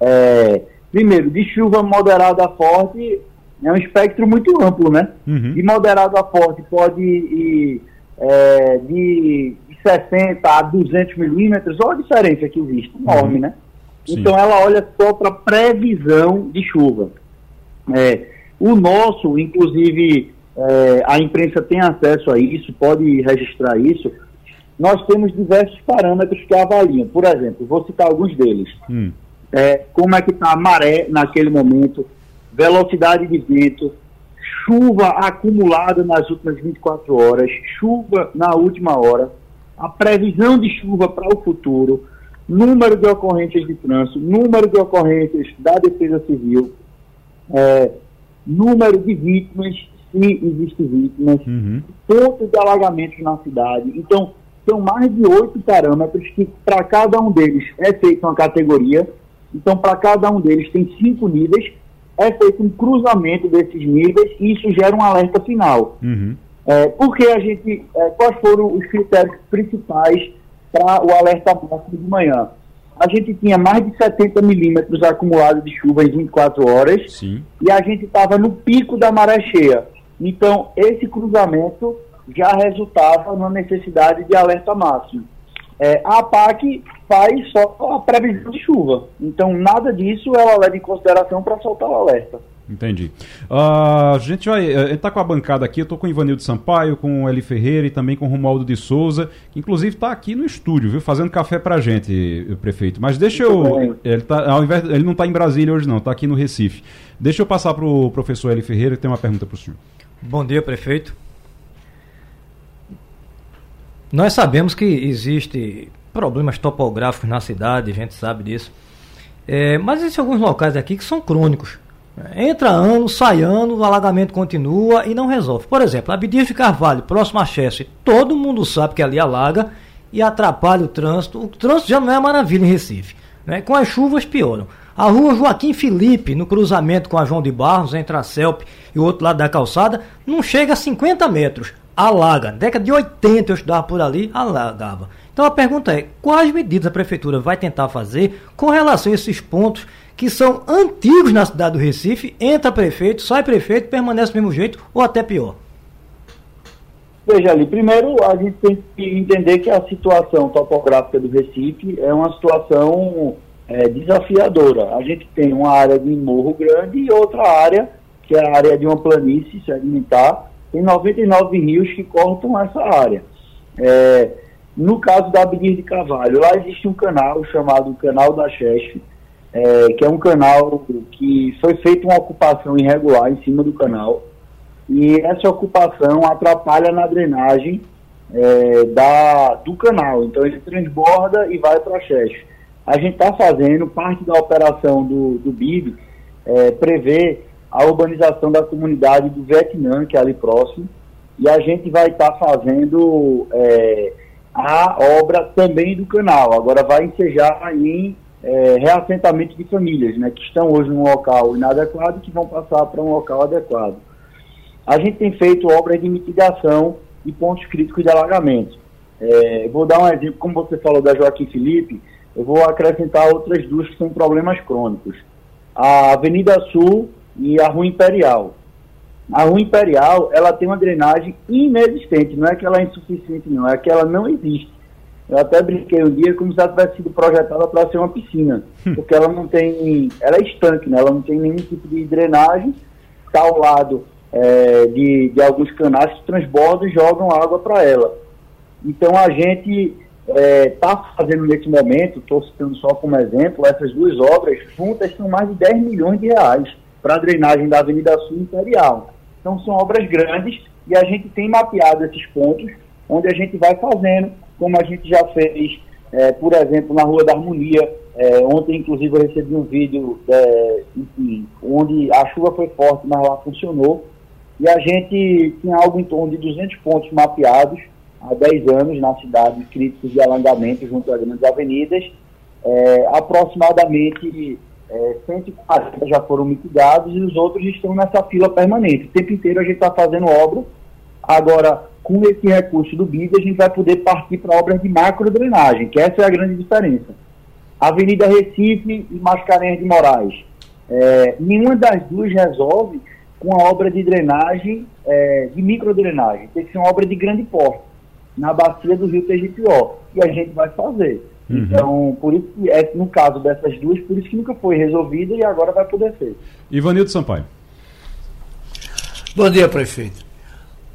Speaker 9: É, primeiro, de chuva moderada a forte é um espectro muito amplo, né? Uhum. De moderado a forte pode ir é, de 60 a 200 milímetros, olha a diferença que existe, enorme, uhum. né? Sim. Então ela olha só para previsão de chuva. É, o nosso, inclusive, é, a imprensa tem acesso a isso, pode registrar isso. Nós temos diversos parâmetros que avaliam. Por exemplo, vou citar alguns deles. Hum. É, como é que está a maré naquele momento, velocidade de vento, chuva acumulada nas últimas 24 horas, chuva na última hora, a previsão de chuva para o futuro, número de ocorrências de trânsito, número de ocorrências da Defesa Civil, é, número de vítimas, se existem vítimas, uhum. pontos de alagamentos na cidade. Então, são mais de oito parâmetros que, para cada um deles, é feita uma categoria. Então, para cada um deles, tem cinco níveis. É feito um cruzamento desses níveis e isso gera um alerta final. Uhum. É, porque a gente, é, quais foram os critérios principais para o alerta máximo de manhã? A gente tinha mais de 70 milímetros acumulados de chuva em 24 horas Sim. e a gente estava no pico da maré cheia. Então, esse cruzamento já resultava na necessidade de alerta máximo. É, a APAC faz só a previsão de chuva. Então, nada disso ela leva em consideração para soltar o alerta.
Speaker 2: Entendi. Uh, a gente vai. A gente tá com a bancada aqui, eu tô com o Ivanildo Sampaio, com o Eli Ferreira e também com o Romualdo de Souza, que inclusive está aqui no estúdio, viu? Fazendo café pra gente, prefeito. Mas deixa eu. Ele, tá, ao invés, ele não está em Brasília hoje, não, está aqui no Recife. Deixa eu passar para o professor Eli Ferreira, que tem uma pergunta para o senhor.
Speaker 6: Bom dia, prefeito. Nós sabemos que existe problemas topográficos na cidade, a gente sabe disso. É, mas existem alguns locais aqui que são crônicos. Entra ano, sai ano, o alagamento continua e não resolve. Por exemplo, Abdias de Carvalho, próximo a Chesse, todo mundo sabe que ali alaga e atrapalha o trânsito. O trânsito já não é maravilha em Recife. Né? Com as chuvas pioram. A rua Joaquim Felipe, no cruzamento com a João de Barros, entre a Celp e o outro lado da calçada, não chega a 50 metros. Alaga. Década de 80 eu estudava por ali, alagava. Então a pergunta é: quais medidas a prefeitura vai tentar fazer com relação a esses pontos que são antigos na cidade do Recife, entra prefeito, sai prefeito, permanece do mesmo jeito ou até pior?
Speaker 9: Veja ali, primeiro a gente tem que entender que a situação topográfica do Recife é uma situação é, desafiadora. A gente tem uma área de morro grande e outra área, que é a área de uma planície sedimentar, tem 99 rios que cortam essa área. É, no caso da Abdias de Carvalho, lá existe um canal chamado Canal da Chesf, é, que é um canal que foi feita uma ocupação irregular em cima do canal e essa ocupação atrapalha na drenagem é, da, do canal. Então ele transborda e vai para a Chefe. A gente está fazendo, parte da operação do, do BIB é, prevê a urbanização da comunidade do Vietnã, que é ali próximo, e a gente vai estar tá fazendo é, a obra também do canal. Agora vai ensejar em é, reassentamento de famílias, né, que estão hoje num local inadequado que vão passar para um local adequado. A gente tem feito obras de mitigação de pontos críticos de alagamento. É, vou dar um exemplo, como você falou da Joaquim Felipe, eu vou acrescentar outras duas que são problemas crônicos. A Avenida Sul e a Rua Imperial. A Rua Imperial, ela tem uma drenagem inexistente, não é que ela é insuficiente não, é que ela não existe. Eu até brinquei um dia como se ela tivesse sido projetada para ser uma piscina, hum. porque ela não tem, ela é estanque, né? ela não tem nenhum tipo de drenagem, está ao lado é, de, de alguns canais que transbordam e jogam água para ela. Então a gente está é, tá fazendo nesse momento, estou citando só como exemplo, essas duas obras juntas são mais de 10 milhões de reais para a drenagem da Avenida Sul Imperial. Então são obras grandes e a gente tem mapeado esses pontos onde a gente vai fazendo, como a gente já fez, é, por exemplo, na Rua da Harmonia. É, ontem, inclusive, eu recebi um vídeo é, enfim, onde a chuva foi forte, mas lá funcionou. E a gente tinha algo em torno de 200 pontos mapeados há 10 anos na cidade, críticos de alongamento junto às grandes avenidas. É, aproximadamente é, 140 já foram mitigados e os outros estão nessa fila permanente. O tempo inteiro a gente está fazendo obra. Agora, com esse recurso do BID, a gente vai poder partir para obras de macro drenagem, que essa é a grande diferença. Avenida Recife e Mascarenhas de Moraes. É, nenhuma das duas resolve com a obra de drenagem, é, de microdrenagem. Tem que ser uma obra de grande porte, na bacia do rio Tegipió. E a gente vai fazer. Uhum. Então, por isso que, é, no caso dessas duas, por isso que nunca foi resolvida e agora vai poder ser.
Speaker 2: Ivanildo Sampaio.
Speaker 4: Bom dia, prefeito.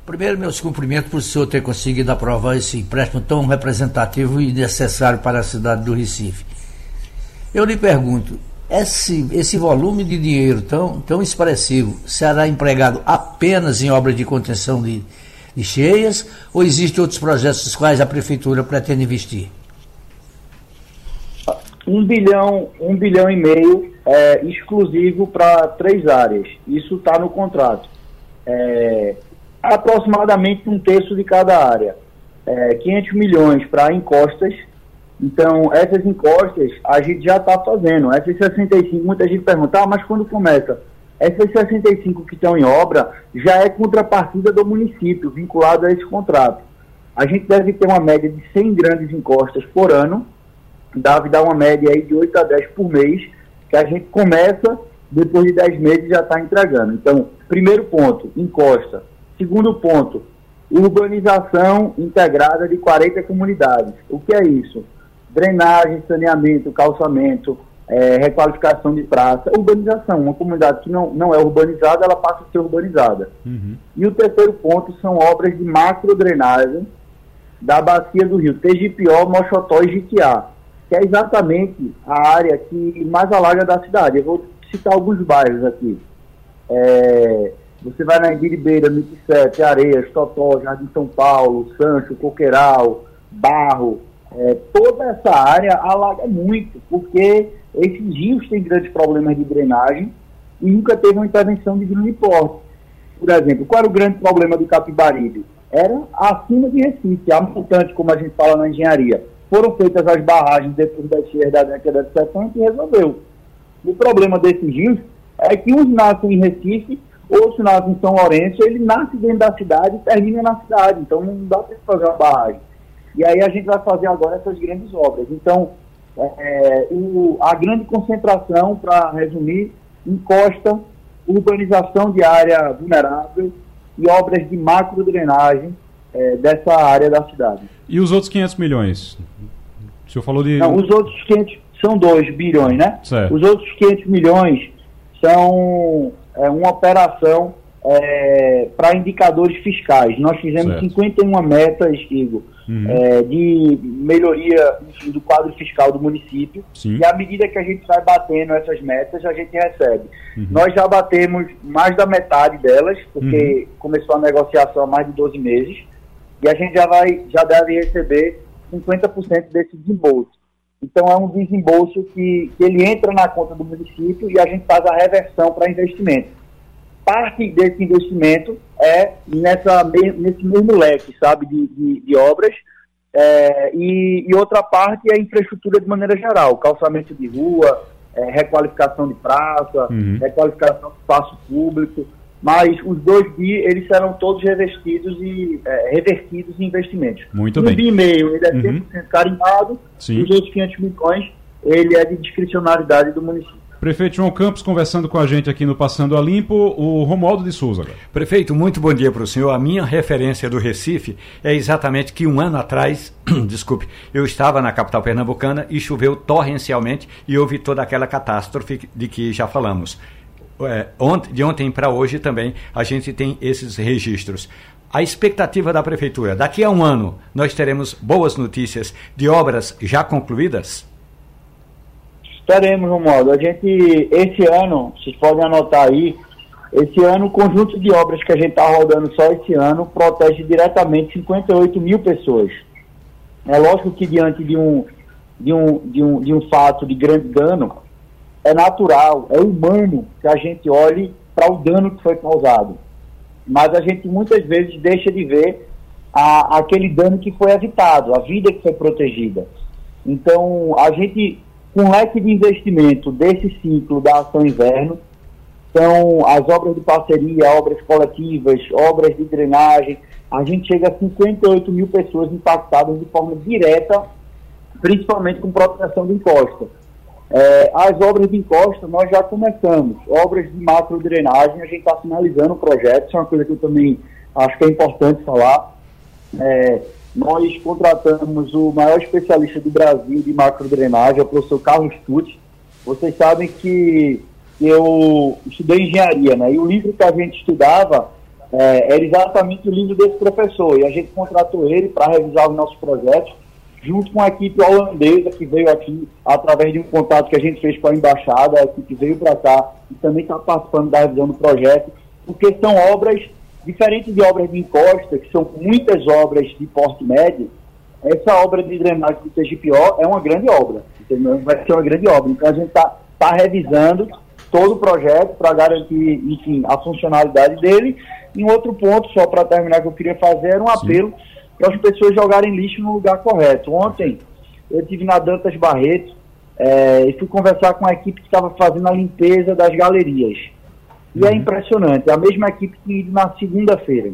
Speaker 4: Primeiro, meus cumprimentos por o senhor ter conseguido aprovar esse empréstimo tão representativo e necessário para a cidade do Recife. Eu lhe pergunto, esse, esse volume de dinheiro tão, tão expressivo será empregado apenas em obras de contenção de, de cheias ou existem outros projetos nos quais a prefeitura pretende investir?
Speaker 9: Um bilhão, um bilhão e meio é, exclusivo para três áreas. Isso está no contrato. É, aproximadamente um terço de cada área. É, 500 milhões para encostas. Então, essas encostas a gente já está fazendo. Essas 65, muita gente pergunta, ah, mas quando começa? Essas 65 que estão em obra já é contrapartida do município, vinculado a esse contrato. A gente deve ter uma média de 100 grandes encostas por ano, deve dar uma média aí de 8 a 10 por mês, que a gente começa, depois de 10 meses já está entregando. Então, primeiro ponto, encosta. Segundo ponto, urbanização integrada de 40 comunidades. O que é isso? Drenagem, saneamento, calçamento, é, requalificação de praça, urbanização. Uma comunidade que não, não é urbanizada, ela passa a ser urbanizada. Uhum. E o terceiro ponto são obras de macro drenagem da bacia do rio Tegipió, Mochotó e Jiquiá, que é exatamente a área que mais alaga da cidade. Eu vou citar alguns bairros aqui. É, você vai na Ibiribeira, Missete, Areias, Totó, Jardim São Paulo, Sancho, Coqueiral, Barro, é, toda essa área alaga muito, porque esses rios têm grandes problemas de drenagem e nunca teve uma intervenção de grande porte. Por exemplo, qual era o grande problema do Capibaribe? Era acima de Recife, a montante, como a gente fala na engenharia. Foram feitas as barragens depois das cheias da década de 70 e resolveu. O problema desses rios é que uns nascem em Recife ou se nasce em São Lourenço, ele nasce dentro da cidade e termina na cidade. Então não dá para fazer uma barragem. E aí a gente vai fazer agora essas grandes obras. Então, é, o, a grande concentração, para resumir, encosta, urbanização de área vulnerável e obras de macro drenagem é, dessa área da cidade.
Speaker 2: E os outros 500 milhões? O senhor falou de.
Speaker 9: Não, os outros 500 são 2 bilhões, né?
Speaker 2: Certo.
Speaker 9: Os outros 500 milhões são é, uma operação é, para indicadores fiscais. Nós fizemos certo. 51 metas, Igor, uhum. é, de melhoria enfim, do quadro fiscal do município. Sim. E à medida que a gente vai batendo essas metas, a gente recebe. Uhum. Nós já batemos mais da metade delas, porque uhum. começou a negociação há mais de 12 meses, e a gente já, vai, já deve receber 50% desse desembolso. Então, é um desembolso que, que ele entra na conta do município e a gente faz a reversão para investimento. Parte desse investimento é nessa, nesse mesmo leque, sabe, de, de, de obras, é, e, e, outra parte é infraestrutura de maneira geral, calçamento de rua, é, requalificação de praça, uhum. requalificação de espaço público, mas os dois bi, eles serão todos revestidos e é, revertidos em investimentos.
Speaker 2: Muito
Speaker 9: um
Speaker 2: bem.
Speaker 9: bi e meio, ele é 100% uhum. carimbado, Sim. os outros 500 milhões, ele é de discricionalidade do município.
Speaker 2: Prefeito João Campos conversando com a gente aqui no Passando a Limpo, o Romualdo de Souza. Agora.
Speaker 3: Prefeito, muito bom dia para o senhor. A minha referência do Recife é exatamente que um ano atrás, desculpe, eu estava na capital pernambucana e choveu torrencialmente e houve toda aquela catástrofe de que já falamos é, de ontem para hoje também a gente tem esses registros. A expectativa da prefeitura, daqui a um ano, nós teremos boas notícias de obras já concluídas?
Speaker 9: Teremos, Romualdo. A gente, esse ano, vocês podem anotar aí, esse ano o conjunto de obras que a gente está rodando só esse ano protege diretamente 58 mil pessoas. É lógico que diante de um, de um, de um, de um fato de grande dano, é natural, é humano que a gente olhe para o dano que foi causado. Mas a gente muitas vezes deixa de ver a, aquele dano que foi evitado, a vida que foi protegida. Então, a gente, com um leque de investimento desse ciclo da ação inverno, são as obras de parceria, obras coletivas, obras de drenagem, a gente chega a 58 mil pessoas impactadas de forma direta, principalmente com proteção de encosta. É, as obras de encosta nós já começamos. Obras de macro drenagem, a gente está finalizando o projeto, isso é uma coisa que eu também acho que é importante falar. É, nós contratamos o maior especialista do Brasil de macro drenagem, o professor Carlos Tucci. Vocês sabem que eu estudei engenharia, né? E o livro que a gente estudava é, era exatamente o livro desse professor. E a gente contratou ele para revisar os nossos projetos junto com a equipe holandesa que veio aqui através de um contato que a gente fez com a embaixada, a equipe veio para cá e também está participando da revisão do projeto, porque são obras diferentes de obras de encosta, que são muitas obras de porte médio. Essa obra de drenagem do TGPO é uma grande obra, entendeu? vai ser uma grande obra. Então a gente está tá revisando todo o projeto para garantir, enfim, a funcionalidade dele. E um outro ponto, só para terminar, que eu queria fazer era um apelo Sim para as pessoas jogarem lixo no lugar correto. Ontem eu tive na Dantas Barreto é, e fui conversar com a equipe que estava fazendo a limpeza das galerias. E é uhum. é impressionante, a mesma equipe que ido na segunda-feira,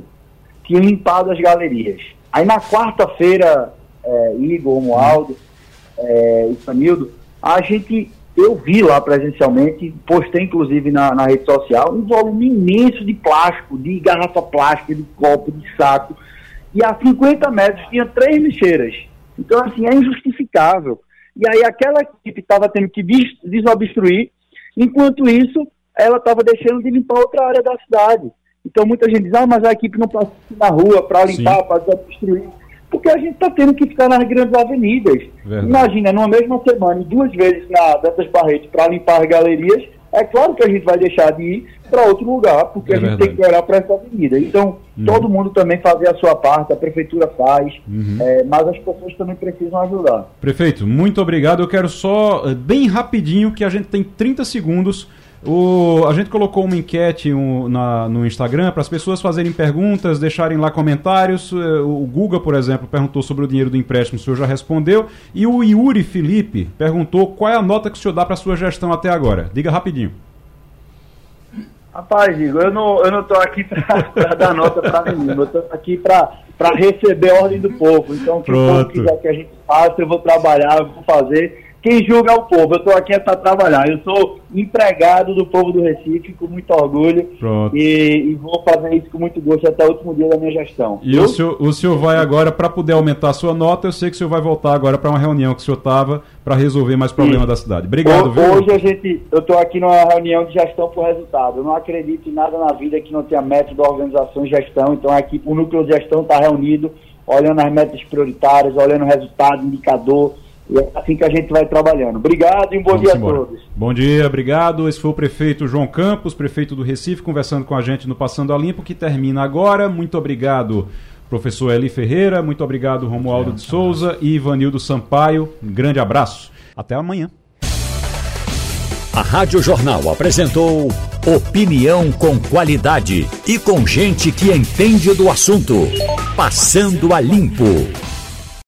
Speaker 9: tinha limpado as galerias. Aí na quarta-feira, é, Igor, Romualdo é, e Sanildo, a gente, eu vi lá presencialmente, postei inclusive na, na rede social, um volume imenso de plástico, de garrafa plástica, de copo, de saco, e a 50 metros tinha três lixeiras. Então, assim, é injustificável. E aí aquela equipe estava tendo que desobstruir, enquanto isso, ela estava deixando de limpar outra área da cidade. Então muita gente diz, ah, mas a equipe não passa na rua para limpar, para desobstruir. Porque a gente está tendo que ficar nas grandes avenidas. Verdade. Imagina, numa mesma semana, duas vezes na Dantas Barreto para limpar as galerias, é claro que a gente vai deixar de ir para outro lugar, porque é a gente verdade. tem que olhar para essa avenida. Então, uhum. todo mundo também fazer a sua parte, a prefeitura faz, uhum. é, mas as pessoas também precisam ajudar.
Speaker 2: Prefeito, muito obrigado. Eu quero só, eh, bem rapidinho, que a gente tem 30 segundos o, a gente colocou uma enquete um, na, no Instagram para as pessoas fazerem perguntas, deixarem lá comentários. É, o Guga, por exemplo, perguntou sobre o dinheiro do empréstimo, o senhor já respondeu. E o Yuri Felipe perguntou qual é a nota que o senhor dá para a sua gestão até agora. Diga rapidinho.
Speaker 9: Rapaz, Igor, eu não, eu não tô aqui para dar nota para nenhum. Eu estou aqui para receber a ordem do povo. Então, o que o povo quiser que a gente faça, eu vou trabalhar, eu vou fazer quem julga é o povo. Eu estou aqui é para trabalhar. Eu sou empregado do povo do Recife com muito orgulho e, e, vou fazer isso com muito gosto até o último dia da minha gestão.
Speaker 2: E o senhor, o senhor vai agora, para poder aumentar a sua nota, eu sei que o senhor vai voltar agora para uma reunião que o senhor estava para resolver mais problemas da cidade. Obrigado,
Speaker 9: o, viu? Hoje a gente, eu estou aqui numa reunião de gestão por resultado. Eu não acredito em nada na vida que não tenha método, organização e gestão. Então aqui o núcleo de gestão está reunido, olhando as metas prioritárias, olhando o resultado, indicador e é assim que a gente vai trabalhando. Obrigado e um bom Vamos dia embora. a todos.
Speaker 2: Bom dia, obrigado. Esse foi o prefeito João Campos, prefeito do Recife, conversando com a gente no Passando a Limpo, que termina agora. Muito obrigado, professor Eli Ferreira. Muito obrigado, Romualdo de Souza e Ivanildo Sampaio. Um grande abraço. Até amanhã.
Speaker 1: A Rádio Jornal apresentou opinião com qualidade e com gente que entende do assunto. Passando a Limpo.